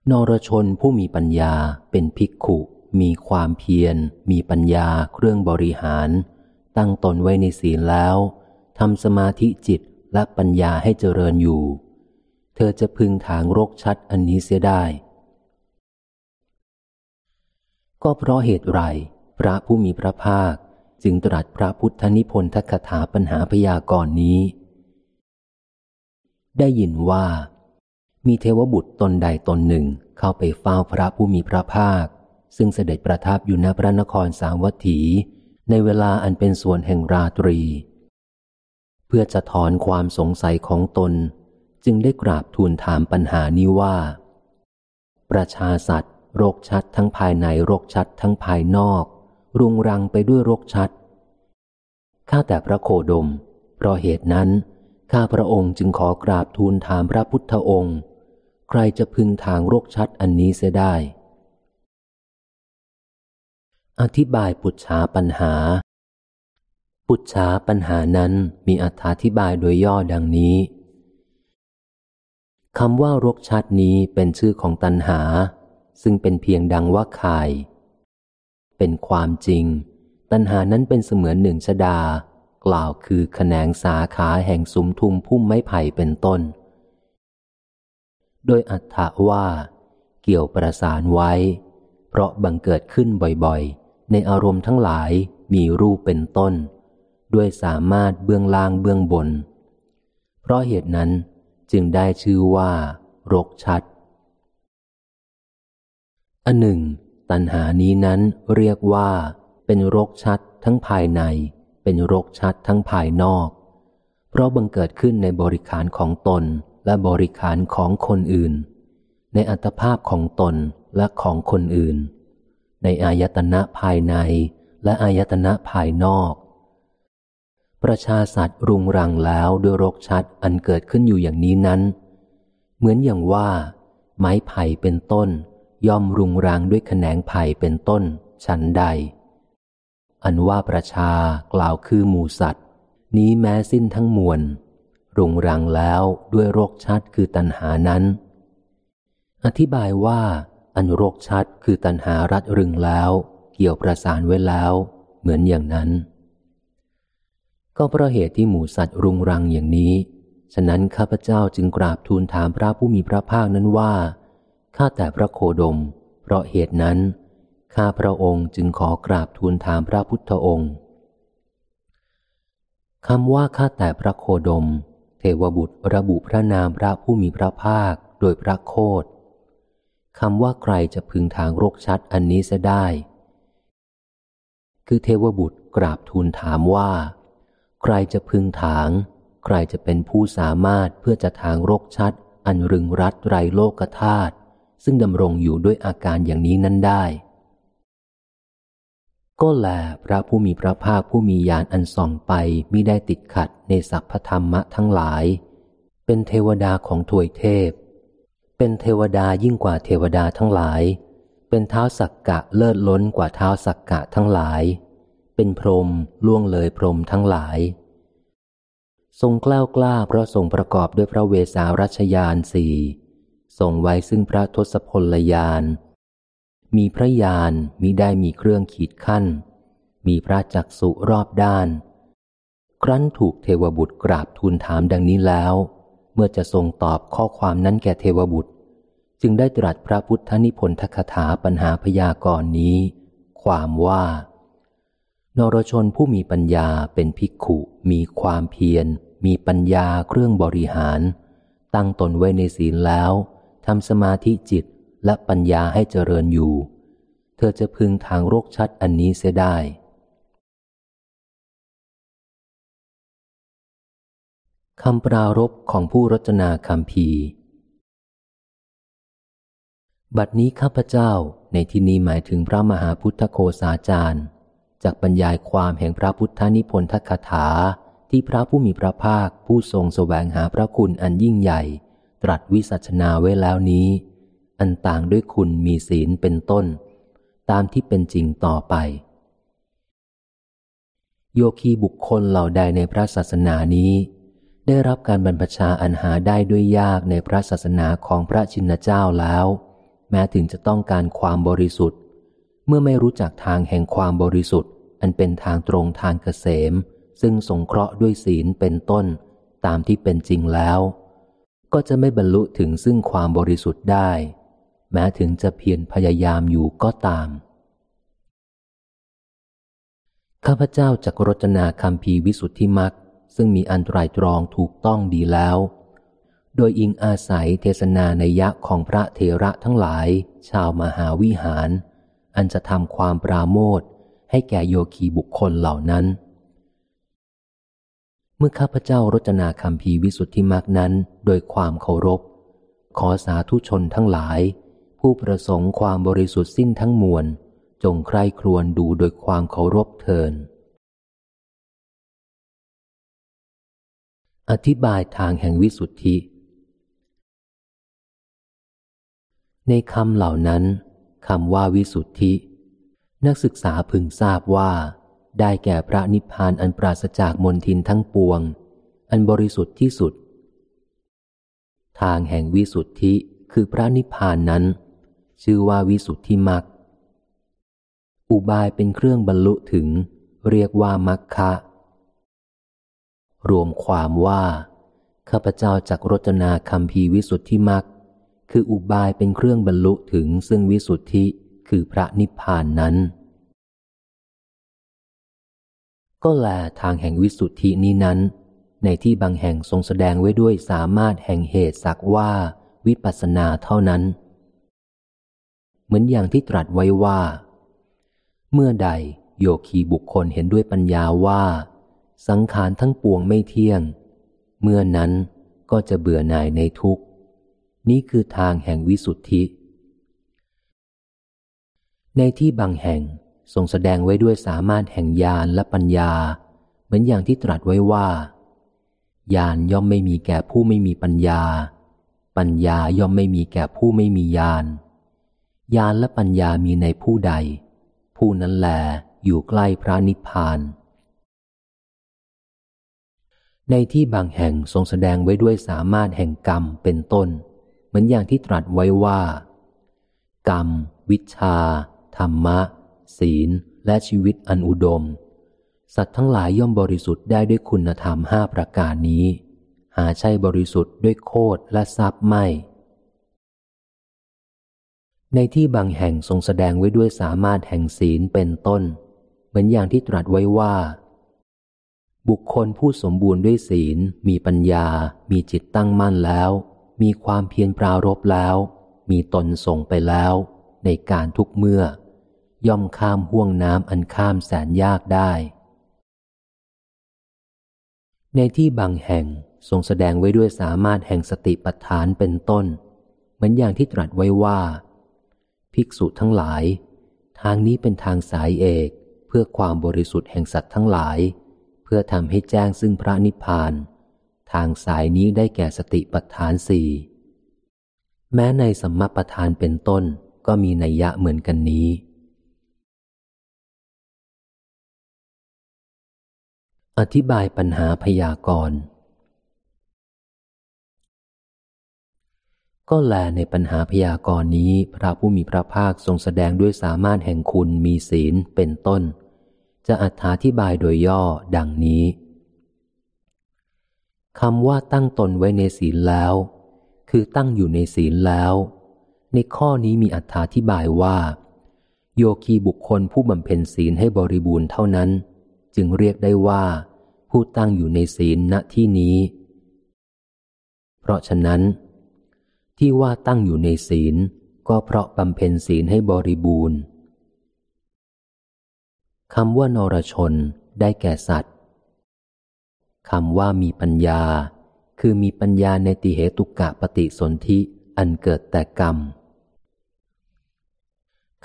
นรชนผู้มีปัญญาเป็นภิกขุ มีความเพียร มีปัญญาเครื่องบริหาร ตั้งตนไว้ในศีลแล้วทำสมาธิจิตและปัญญาให้เจริญอยู่ เธอจะพึงถางรกชัดอันนี้เสียได้ ก็เพราะเหตุไร พระผู้มีพระภาคจึงตรัสพระพุทธนิพนธคถาปัญหาพยากรณ์นี้ ได้ยินว่า มีเทวบุตรตนใดตนหนึ่งเข้าไปเฝ้าพระผู้มีพระภาค ซึ่งเสด็จประทับอยู่ณพระนครสาวัตถี ในเวลาอันเป็นส่วนแห่งราตรี เพื่อจะถอนความสงสัยของตน จึงได้กราบทูลถามปัญหานี้ว่า ประชาสัตว์โรคชัดทั้งภายในโรคชัดทั้งภายนอก รุงรังไปด้วยโรคชัดข้าแต่พระโคดม เพราะเหตุนั้น ข้าพระองค์จึงขอกราบทูลถามพระพุทธองค์ ใครจะพึงทางโรคชัดอันนี้เสียได้ อธิบายปุจฉาปัญหา ปุจฉาปัญหานั้นมีอธิบายโดยย่อดังนี้คำว่ารกชัดนี้เป็นชื่อของตัณหา ซึ่งเป็นเพียงดังว่าคาย เป็นความจริง ตัณหานั้นเป็นเสมือนหนึ่งชดา กล่าวคือแขนงสาขาแห่งสุมทุมพุ่มไม้ไผ่เป็นต้น โดยอัตถาว่า เกี่ยวประสานไว้ เพราะบังเกิดขึ้นบ่อยๆ ในอารมณ์ทั้งหลายมีรูปเป็นต้น ด้วยสามารถเบื้องล่างเบื้องบน เพราะเหตุนั้นจึงได้ชื่อว่า รกชัด อันหนึ่ง ตัณหานี้นั้นเรียกว่า เป็นโรคชัดทั้งภายใน เป็นโรคชัดทั้งภายนอก เพราะบังเกิดขึ้นในบริขารของตนและบริขารของคนอื่น ในอัตภาพของตนและของคนอื่น ในอายตนะภายในและอายตนะภายนอก ประชาสัตว์รุงรังแล้วด้วยโรคชัดอันเกิดขึ้นอยู่อย่างนี้นั้น เหมือนอย่างว่า ไม้ไผ่เป็นต้น ย่อมรุงรังด้วยแขนงไผ่เป็นต้น ฉันใด อันว่าประชากล่าวคือหมูสัตว์ นี้แม้สิ้นทั้งมวลรุงรังแล้วด้วยโรคชัดคือตัณหานั้น อธิบายว่า อันโรคชัดคือตัณหารัดรึงแล้ว เกี่ยวประสานไว้แล้ว เหมือนอย่างนั้น ก็เพราะเหตุที่หมูสัตว์รุงรังอย่างนี้ ฉะนั้นข้าพเจ้าจึงกราบทูลถามพระผู้มีพระภาคนั้นว่าข้าแต่พระโคดม เพราะเหตุนั้นข้าพระองค์จึงขอกราบทูลถามพระพุทธองค์คำว่าข้าแต่พระโคดม เทวบุตรระบุพระนามพระผู้มีพระภาคโดยพระโคด คำว่าใครจะพึงทางโรคชัดอันนี้จะได้ คือเทวบุตรกราบทูลถามว่า ใครจะพึงถาง ใครจะเป็นผู้สามารถเพื่อจะทางโรคชัด อันรึงรัดไรโลกธาตุซึ่งดำรงอยู่ด้วยอาการอย่างนี้นั้นได้ ก็แลพระผู้มีพระภาคผู้มีญาณอันส่องไปมิได้ติดขัดในสัพพธรรมะทั้งหลาย เป็นเทวดาของถวยเทพ เป็นเทวดายิ่งกว่าเทวดาทั้งหลาย เป็นเท้าสักกะเลิศล้นกว่าเท้าสักกะทั้งหลาย เป็นพรหมล่วงเลยพรหมทั้งหลาย ทรงกล้ากล้าเพราะทรงประกอบด้วยพระเวสารัชยานสี่ทรงไว้ซึ่งพระทศพลยาน มีพระยานมิได้มีเครื่องขีดขั้น มีพระจักสุรอบด้าน ครั้นถูกเทวบุตรกราบทูลถามดังนี้แล้ว เมื่อจะทรงตอบข้อความนั้นแก่เทวบุตร จึงได้ตรัสพระพุทธนิพนธคถาปัญหาพยากรณ์นี้ ความว่า นรชนผู้มีปัญญาเป็นภิกขุ มีความเพียร มีปัญญาเครื่องบริหาร ตั้งตนไว้ในศีลแล้วทำสมาธิจิตและปัญญาให้เจริญอยู่ เธอจะพึงทางโรคชัดอันนี้เสียได้ คำปรารบของผู้รจนาคำพีบัดนี้ข้าพเจ้าในที่นี้หมายถึงพระมหาพุทธโคสาจารย์จากบรรยายความแห่งพระพุทธนิพนธคถาที่พระผู้มีพระภาคผู้ทรงสแสวงหาพระคุณอันยิ่งใหญ่ ตรัสวิสัชนาไว้แล้วนี้ อันต่างด้วยคุณมีศีลเป็นต้น ตามที่เป็นจริงต่อไป โยคีบุคคลเหล่าใดในพระศาสนานี้ ได้รับการบรรพชาอันหาได้ด้วยยากในพระศาสนาของพระชินเจ้าแล้ว แม้ถึงจะต้องการความบริสุทธิ์ เมื่อไม่รู้จักทางแห่งความบริสุทธิ์ อันเป็นทางตรงทางเกษม ซึ่งสงเคราะห์ด้วยศีลเป็นต้น ตามที่เป็นจริงแล้ว ก็จะไม่บรรลุถึงซึ่งความบริสุทธิ์ได้ แม้ถึงจะเพียรพยายามอยู่ก็ตามข้าพเจ้าจักรจนาคำพีวิสุทธิมัก ซึ่งมีอันตรายตรองถูกต้องดีแล้ว โดยอิงอาศัยเทศนาในยะของพระเทระทั้งหลาย ชาวมหาวิหาร อันจะทำความปราโมทให้แก่โยคีบุคคลเหล่านั้น เมื่อข้าพเจ้ารจนาคำพีวิสุทธิมักนั้นโดยความเคารพ ขอสาธุชนทั้งหลาย ผู้ประสงค์ความบริสุทธิ์สิ้นทั้งมวล จงใคร่ครวญดูโดยความเคารพเทิน อธิบายทางแห่งวิสุทธิ ในคำเหล่านั้นคำว่าวิสุทธิ นักศึกษาพึงทราบว่า ได้แก่พระนิพพานอันปราศจากมนทินทั้งปวง อันบริสุทธิ์ที่สุด ทางแห่งวิสุทธิคือพระนิพพานนั้น ชื่อว่าวิสุทธิมักอุบายเป็นเครื่องบรรลุถึง เรียกว่ามัคคะ รวมความว่า ข้าพเจ้าจักรจนาคำพีวิสุทธิมักคืออุบายเป็นเครื่องบรรลุถึงซึ่งวิสุทธิคือพระนิพพานนั้น ก็แลทางแห่งวิสุทธินี้นั้น ในที่บางแห่งทรงแสดงไว้ด้วยสามารถแห่งเหตุสักว่าวิปัสสนาเท่านั้น เหมือนอย่างที่ตรัสไว้ว่า เมื่อใดโยคีบุคคลเห็นด้วยปัญญาว่า สังขารทั้งปวงไม่เที่ยง เมื่อนั้นก็จะเบื่อหน่ายในทุกข์ นี่คือทางแห่งวิสุทธิ ในที่บางแห่งทรงแสดงไว้ด้วยสามารถแห่งญาณและปัญญา เหมือนอย่างที่ตรัสไว้ว่าญาณย่อมไม่มีแก่ผู้ไม่มีปัญญา ปัญญาย่อมไม่มีแก่ผู้ไม่มีญาณญาณและปัญญามีในผู้ใด ผู้นั้นแลอยู่ใกล้พระนิพพาน ในที่บางแห่งทรงแสดงไว้ด้วยสามารถแห่งกรรมเป็นต้น เหมือนอย่างที่ตรัสไว้ว่า กรรม วิชา ธรรมะ ศีล และชีวิตอันอุดม สัตว์ทั้งหลายย่อมบริสุทธิ์ได้ด้วยคุณธรรมห้าประการนี้ หาใช่บริสุทธิ์ด้วยโคดและทรัพย์ไม่ ในที่บางแห่งทรงแสดงไว้ด้วยสามารถแห่งศีลเป็นต้น เหมือนอย่างที่ตรัสไว้ว่า บุคคลผู้สมบูรณ์ด้วยศีล มีปัญญา มีจิตตั้งมั่นแล้ว มีความเพียรปรารบแล้ว มีตนส่งไปแล้ว ในการทุกเมื่อ ย่อมข้ามห่วงน้ำอันข้ามแสนยากได้ ในที่บางแห่งทรงแสดงไว้ด้วยสามารถแห่งสติปัฏฐานเป็นต้น เหมือนอย่างที่ตรัสไว้ว่า ภิกษุทั้งหลาย ทางนี้เป็นทางสายเอก เพื่อความบริสุทธิ์แห่งสัตว์ทั้งหลาย พื่อทำให้แจ้งซึ่งพระนิพพาน ทางสายนี้ได้แก่สติปัฏฐานสี่แม้ในสัมมาประธานเป็นต้นก็มีนัยยะเหมือนกันนี้ อธิบายปัญหาพยากรณ์ก็แลในปัญหาพยากรณ์นี้ พระผู้มีพระภาคทรงแสดงด้วยสามารถแห่งคุณมีศีลเป็นต้น จะอธิบายโดยย่อดังนี้คำว่าตั้งตนไว้ในศีลแล้ว คือตั้งอยู่ในศีลแล้ว ในข้อนี้มีอธิบายว่า โยคีบุคคลผู้บำเพ็ญศีลให้บริบูรณ์เท่านั้น จึงเรียกได้ว่า ผู้ตั้งอยู่ในศีลณที่นี้ เพราะฉะนั้น ที่ว่าตั้งอยู่ในศีล ก็เพราะบำเพ็ญศีลให้บริบูรณ์ คำว่านรชนได้แก่สัตว์คำว่ามีปัญญา คือมีปัญญาในติเหตุกะปฏิสนธิอันเกิดแต่กรรม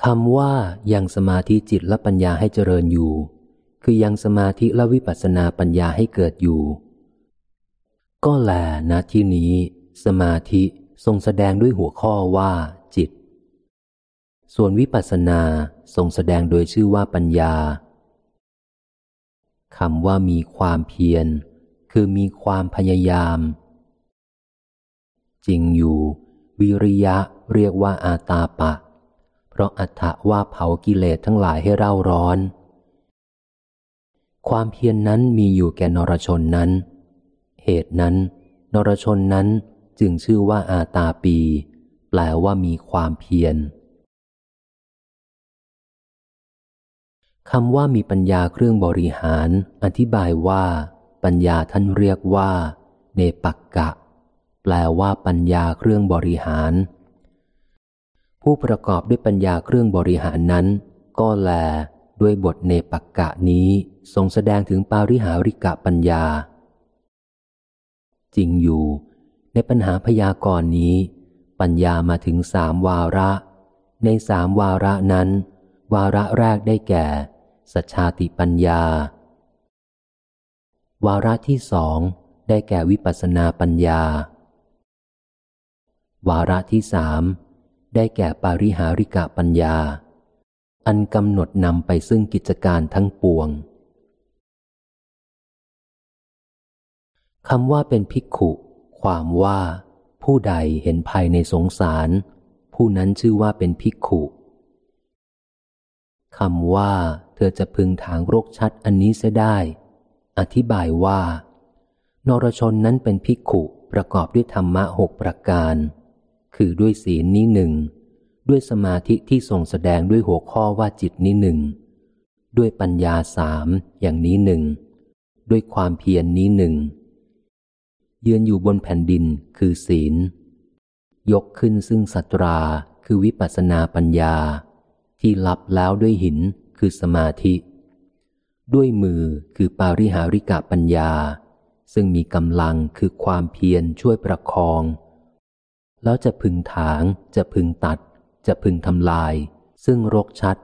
คำว่ายังสมาธิจิตและปัญญาให้เจริญอยู่ คือยังสมาธิและวิปัสสนาปัญญาให้เกิดอยู่ ก็แลณที่นี้ สมาธิทรงแสดงด้วยหัวข้อว่าจิต ส่วนวิปัสสนา ทรงแสดงโดยชื่อว่าปัญญาคำว่ามีความเพียร คือมีความพยายาม จริงอยู่ วิริยะเรียกว่าอาตาปะ เพราะอัฏว่าเผากิเลสทั้งหลายให้เร่าร้อน ความเพียรนนั้นมีอยู่แก่นรชนนั้น เหตุนั้น นรชนนั้นจึงชื่อว่าอาตาปี แปลว่ามีความเพียร คำว่ามีปัญญาเครื่องบริหาร อธิบายว่า ปัญญาท่านเรียกว่า เนปักกะ แปลว่าปัญญาเครื่องบริหาร ผู้ประกอบด้วยปัญญาเครื่องบริหารนั้น ก็แลด้วยบทเนปักกะนี้ทรงแสดงถึงปาริหาริกะปัญญา จริงอยู่ ในปัญหาพยากรณ์นี้ ปัญญามาถึงสามวาระ ในสามวาระนั้น วาระแรกได้แก่ สัจชาติปัญญา วาระที่สองได้แก่วิปัสนาปัญญา วาระที่สามได้แก่ปาริหาริกะปัญญา อันกำหนดนำไปซึ่งกิจการทั้งปวงคำว่าเป็นภิกขุ ความว่า ผู้ใดเห็นภัยในสงสาร ผู้นั้นชื่อว่าเป็นภิกขุคำว่า เธอจะพึงถางโรคชัดอันนี้เสียได้ อธิบายว่า นรชนนั้นเป็นภิกขุประกอบด้วยธรรมะหกประการ คือด้วยศีลนี้หนึ่ง ด้วยสมาธิที่ทรงแสดงด้วยหัวข้อว่าจิตนี้หนึ่ง ด้วยปัญญาสามอย่างนี้หนึ่ง ด้วยความเพียรนนี้หนึ่งยืนอยู่บนแผ่นดินคือศีล ยกขึ้นซึ่งสัตราคือวิปัสสนาปัญญา ที่รับแล้วด้วยหิน คือสมาธิ ด้วยมือคือปาริหาริกะปัญญา ซึ่งมีกำลังคือความเพียรช่วยประคอง แล้วจะพึงถางจะพึงตัด จะพึงทำลาย ซึ่งรกชัด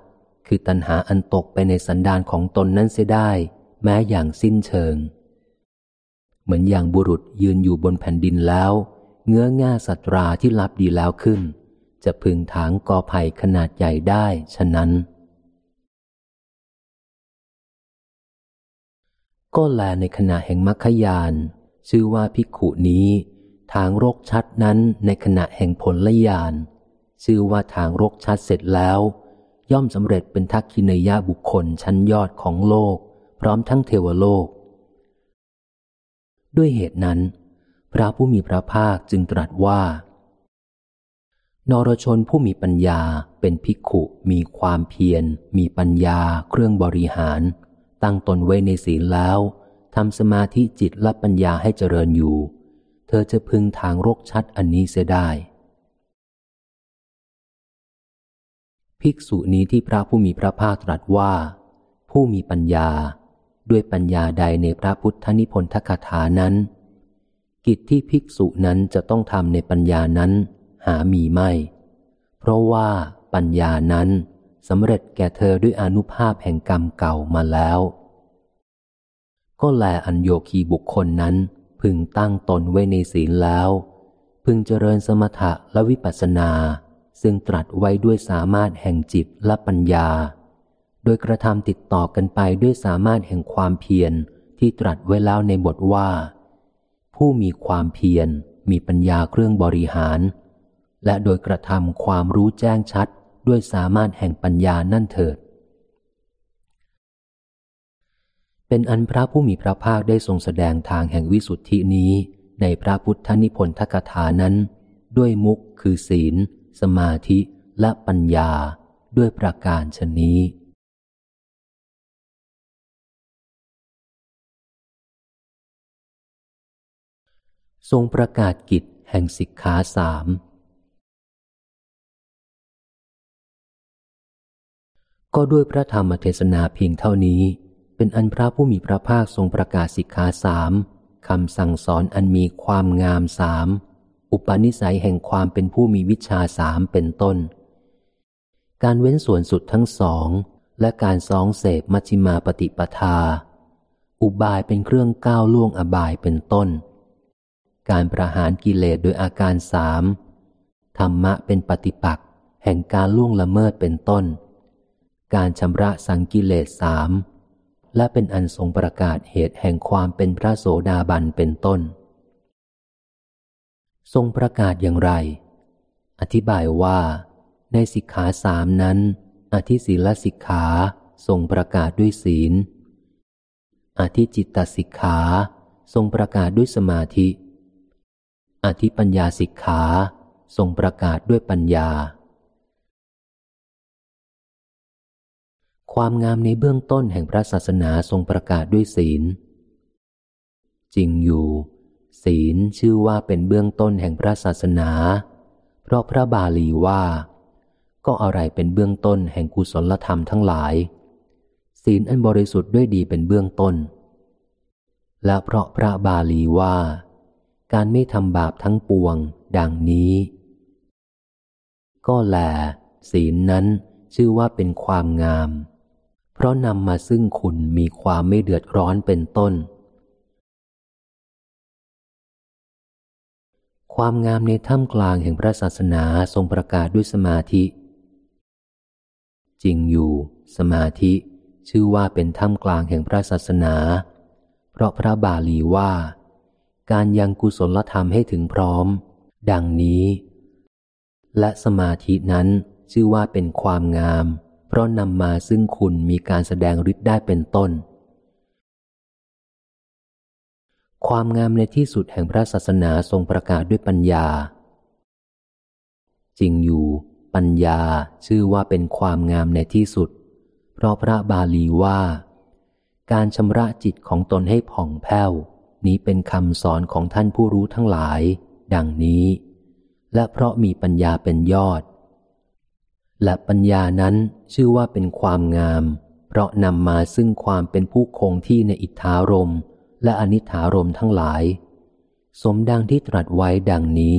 คือตัณหาอันตกไปในสันดานของตนนั้นเสียได้ แม้อย่างสิ้นเชิง เหมือนอย่างบุรุษยืนอยู่บนแผ่นดินแล้ว เงื้อง่าสัตราที่รับดีแล้วขึ้นจะพึงถางกอไผ่ขนาดใหญ่ได้ ฉะนั้น ก็แลในขณะแห่งมัคคยาน ชื่อว่าภิกขุนี้ ทางโรกชัดนั้นในขณะแห่งผลละยาน ชื่อว่าทางโรกชัดเสร็จแล้ว ย่อมสำเร็จเป็นทักขินยาบุคคลชั้นยอดของโลก พร้อมทั้งเทวโลก ด้วยเหตุนั้น พระผู้มีพระภาคจึงตรัสว่านรชนผู้มีปัญญาเป็นภิกขุมีความเพียร มีปัญญาเครื่องบริหาร ตั้งตนไว้ในศีลแล้วทำสมาธิจิตและปัญญาให้เจริญอยู่ เธอจะพึงทางโรกชัดอันนี้เสียได้ ภิกษุนี้ที่พระผู้มีพระภาคตรัสว่า ผู้มีปัญญาด้วยปัญญาใดในพระพุทธนิพนธคาถานั้น กิจที่ภิกษุนั้นจะต้องทำในปัญญานั้น หามีไม่ เพราะว่าปัญญานั้น สำเร็จแก่เธอด้วยอนุภาพแห่งกรรมเก่ามาแล้ว ก็แลอัญโยคีบุคคลนั้น พึงตั้งตนไว้ในศีลแล้ว พึงเจริญสมถะและวิปัสสนา ซึ่งตรัสไว้ด้วยสามารถแห่งจิตและปัญญา โดยกระทำติดต่อกันไปด้วยสามารถแห่งความเพียรที่ตรัสไว้แล้วในบทว่า ผู้มีความเพียรมีปัญญาเครื่องบริหาร และโดยกระทำความรู้แจ้งชัด ด้วยสามารถแห่งปัญญานั่นเถิด เป็นอันพระผู้มีพระภาคได้ทรงแสดงทางแห่งวิสุทธินี้ ในพระพุทธนิพนธกถานั้น ด้วยมุกคือศีล สมาธิและปัญญาด้วยประการชนี้ทรงประกาศกิจแห่งสิกขาสาม ก็ด้วยพระธรรมเทศนาเพียงเท่านี้ เป็นอันพระผู้มีพระภาคทรงประกาศสิกขาสามคำสั่งสอนอันมีความงามสาม อุปนิสัยแห่งความเป็นผู้มีวิชาสามเป็นต้น การเว้นส่วนสุดทั้งสอง และการสองเสพมัชิมาปฏิปทา อุบายเป็นเครื่องก้าวล่วงอบายเป็นต้น การประหารกิเลสโดยอาการสามธรรมะเป็นปฏิปักษ์แห่งการล่วงละเมิดเป็นต้น การชำระสังกิเลสสามและเป็นอันทรงประกาศเหตุแห่งความเป็นพระโสดาบันเป็นต้น ทรงประกาศอย่างไร อธิบายว่า ในสิกขาสามนั้น อธิศีลสิกขาทรงประกาศด้วยศีล อธิจิตตสิกขาทรงประกาศด้วยสมาธิ อธิปัญญาสิกขาทรงประกาศด้วยปัญญา ความงามในเบื้องต้นแห่งพระศาสนาทรงประกาศด้วยศีล จริงอยู่ ศีลชื่อว่าเป็นเบื้องต้นแห่งพระศาสนา เพราะพระบาลีว่า ก็อะไรเป็นเบื้องต้นแห่งกุศลธรรมทั้งหลาย ศีลอันบริสุทธิ์ด้วยดีเป็นเบื้องต้น และเพราะพระบาลีว่า การไม่ทำบาปทั้งปวง ดังนี้ ก็แลศีลนั้นชื่อว่าเป็นความงาม เพราะนำมาซึ่งคุณมีความไม่เดือดร้อนเป็นต้น ความงามในถ้ำกลางแห่งพระศาสนาทรงประกาศด้วยสมาธิ จริงอยู่ สมาธิ ชื่อว่าเป็นถ้ำกลางแห่งพระศาสนา เพราะพระบาลีว่า การยังกุศลธรรมให้ถึงพร้อม ดังนี้ และสมาธินั้นชื่อว่าเป็นความงาม พราะนำมาซึ่งคุณมีการแสดงฤทธิ์ได้เป็นต้น ความงามในที่สุดแห่งพระศาสนาทรงประกาศด้วยปัญญา จริงอยู่ปัญญาชื่อว่าเป็นความงามในที่สุด เพราะพระบาลีว่า การชำระจิตของตนให้ผ่องแผ้ว นี้เป็นคำสอนของท่านผู้รู้ทั้งหลาย ดังนี้ และเพราะมีปัญญาเป็นยอด และปัญญานั้นชื่อว่าเป็นความงาม เพราะนำมาซึ่งความเป็นผู้คงที่ในอิทธารมและอนิธารมทั้งหลาย สมดังที่ตรัสไว้ดังนี้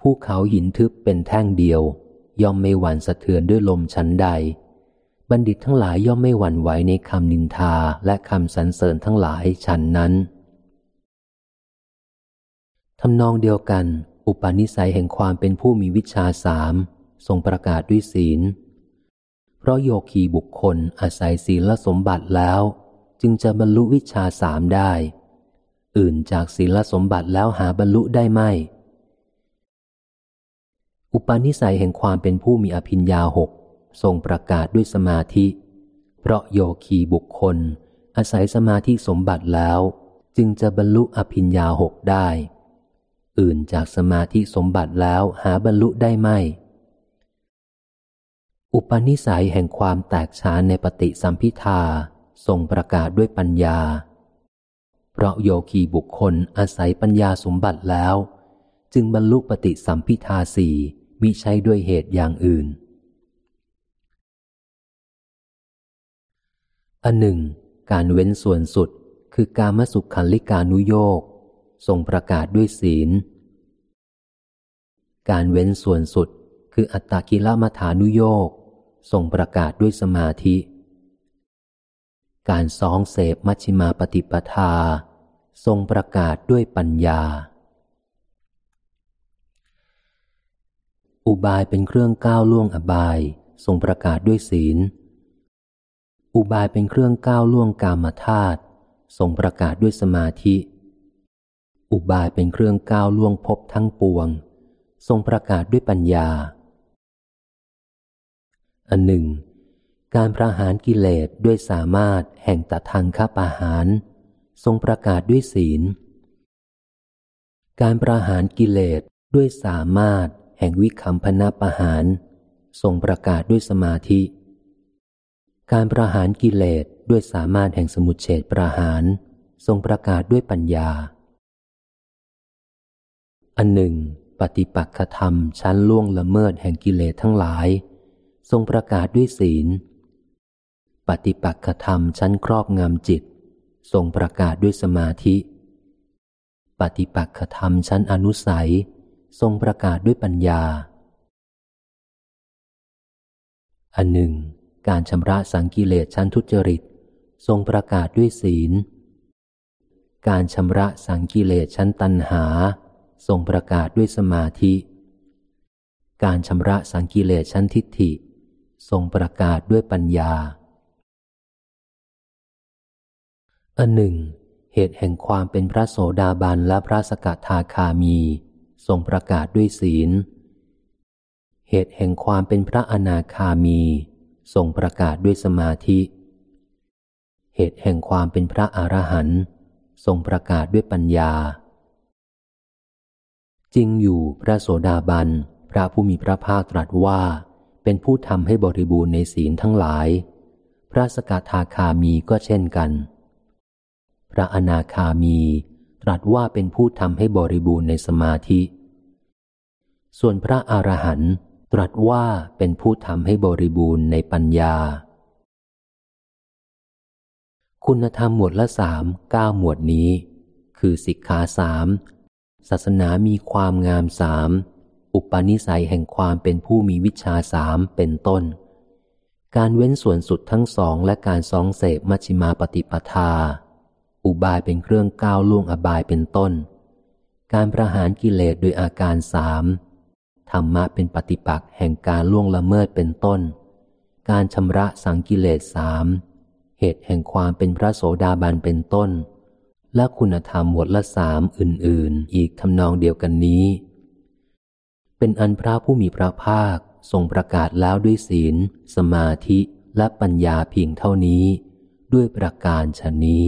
ภูเขาหินทึบเป็นแท่งเดียว ย่อมไม่หวั่นสะเทือนด้วยลมชั้นใด บัณฑิตทั้งหลายย่อมไม่หวั่นไหวในคำนินทาและคำสรรเสริญทั้งหลายฉันนั้นทำนองเดียวกัน อุปนิสัยแห่งความเป็นผู้มีวิชาสาม ทรงประกาศด้วยศีล เพราะโยคีบุคคลอาศัยศีลสมบัติแล้ว จึงจะบรรลุวิชาสามได้ อื่นจากศีลสมบัติแล้วหาบรรลุได้ไหมอุปนิสัยแห่งความเป็นผู้มีอภิญญาหกทรงประกาศด้วยสมาธิ เพราะโยคีบุคคล อาศัยสมาธิสมบัติแล้ว จึงจะบรรลุอภิญญาหกได้ อื่นจากสมาธิสมบัติแล้วหาบรรลุได้ไหม อุปนิสัยแห่งความแตกฉานในปฏิสัมพิทาทรงประกาศด้วยปัญญา เพราะโยคีบุคคลอาศัยปัญญาสมบัติแล้ว จึงบรรลุปฏิสัมพิทาสี่มิใช่ด้วยเหตุอย่างอื่น อันหนึ่ง การเว้นส่วนสุดคือการมสุขขันลิกานุโยกทรงประกาศด้วยศีล การเว้นส่วนสุดคืออัตตกิลมัฐานุโยก ทรงประกาศด้วยสมาธิ การซ้องเสพมัชฌิมาปฏิปทา ทรงประกาศด้วยปัญญา อุบายเป็นเครื่องก้าวล่วงอบาย ทรงประกาศด้วยศีล อุบายเป็นเครื่องก้าวล่วงกามธาตุทรงประกาศด้วยสมาธิ อุบายเป็นเครื่องก้าวล่วงพบทั้งปวง ทรงประกาศด้วยปัญญา อันหนึ่ง การประหารกิเลสด้วยสามารถแห่งตทางคปาหาร ทรงประกาศด้วยศีล การประหารกิเลสด้วยสามารถแห่งวิคัมพนาประหาร ทรงประกาศด้วยสมาธิ การประหารกิเลสด้วยสามารถแห่งสมุทเฉดประหาร ทรงประกาศด้วยปัญญา อันหนึ่ง ปฏิปักษธรรมชั้นล่วงละเมิดแห่งกิเลสทั้งหลาย ทรงประกาศด้วยศีล ปฏิปักษธรรมชั้นครอบงำจิต ทรงประกาศด้วยสมาธิ ปฏิปักษธรรมชั้นอนุสัย ทรงประกาศด้วยปัญญา อันหนึ่ง การชำระสังกิเลสชั้นทุจริต ทรงประกาศด้วยศีล การชำระสังกิเลสชั้นตัณหา ทรงประกาศด้วยสมาธิการชำระสังกิเลสชั้นทิฏฐิ ทรงประกาศด้วยปัญญา อันหนึ่ง เหตุแห่งความเป็นพระโสดาบันและพระสกทาคามี ทรงประกาศด้วยศีล เหตุแห่งความเป็นพระอนาคามี ทรงประกาศด้วยสมาธิ เหตุแห่งความเป็นพระอรหันต์ทรงประกาศด้วยปัญญา จริงอยู่พระโสดาบันพระผู้มีพระภาคตรัสว่า เป็นผู้ทำให้บริบูรณ์ในศีลทั้งหลาย พระสกทาคามีก็เช่นกัน พระอนาคามีตรัสว่าเป็นผู้ทำให้บริบูรณ์ในสมาธิ ส่วนพระอรหันต์ตรัสว่าเป็นผู้ทำให้บริบูรณ์ในปัญญา คุณธรรมหมวดละสามเก้าหมวดนี้ คือสิกขาสามศาสนามีความงามสาม อุปนิสัยแห่งความเป็นผู้มีวิชาสามเป็นต้น การเว้นส่วนสุดทั้งสองและการสองเสพมัชิมาปฏิปทา อุบายเป็นเครื่องก้าวล่วงอบายเป็นต้น การประหารกิเลสโดยอาการสามธรรมะเป็นปฏิปักษ์แห่งการล่วงละเมิดเป็นต้น การชำระสังกิเลสสามเหตุแห่งความเป็นพระโสดาบันเป็นต้น และคุณธรรมหมวดละสามอื่น ๆ อีกทำนองเดียวกันนี้ เป็นอันพระผู้มีพระภาคทรงประกาศแล้วด้วยศีล สมาธิและปัญญาเพียงเท่านี้ ด้วยประการชนนี้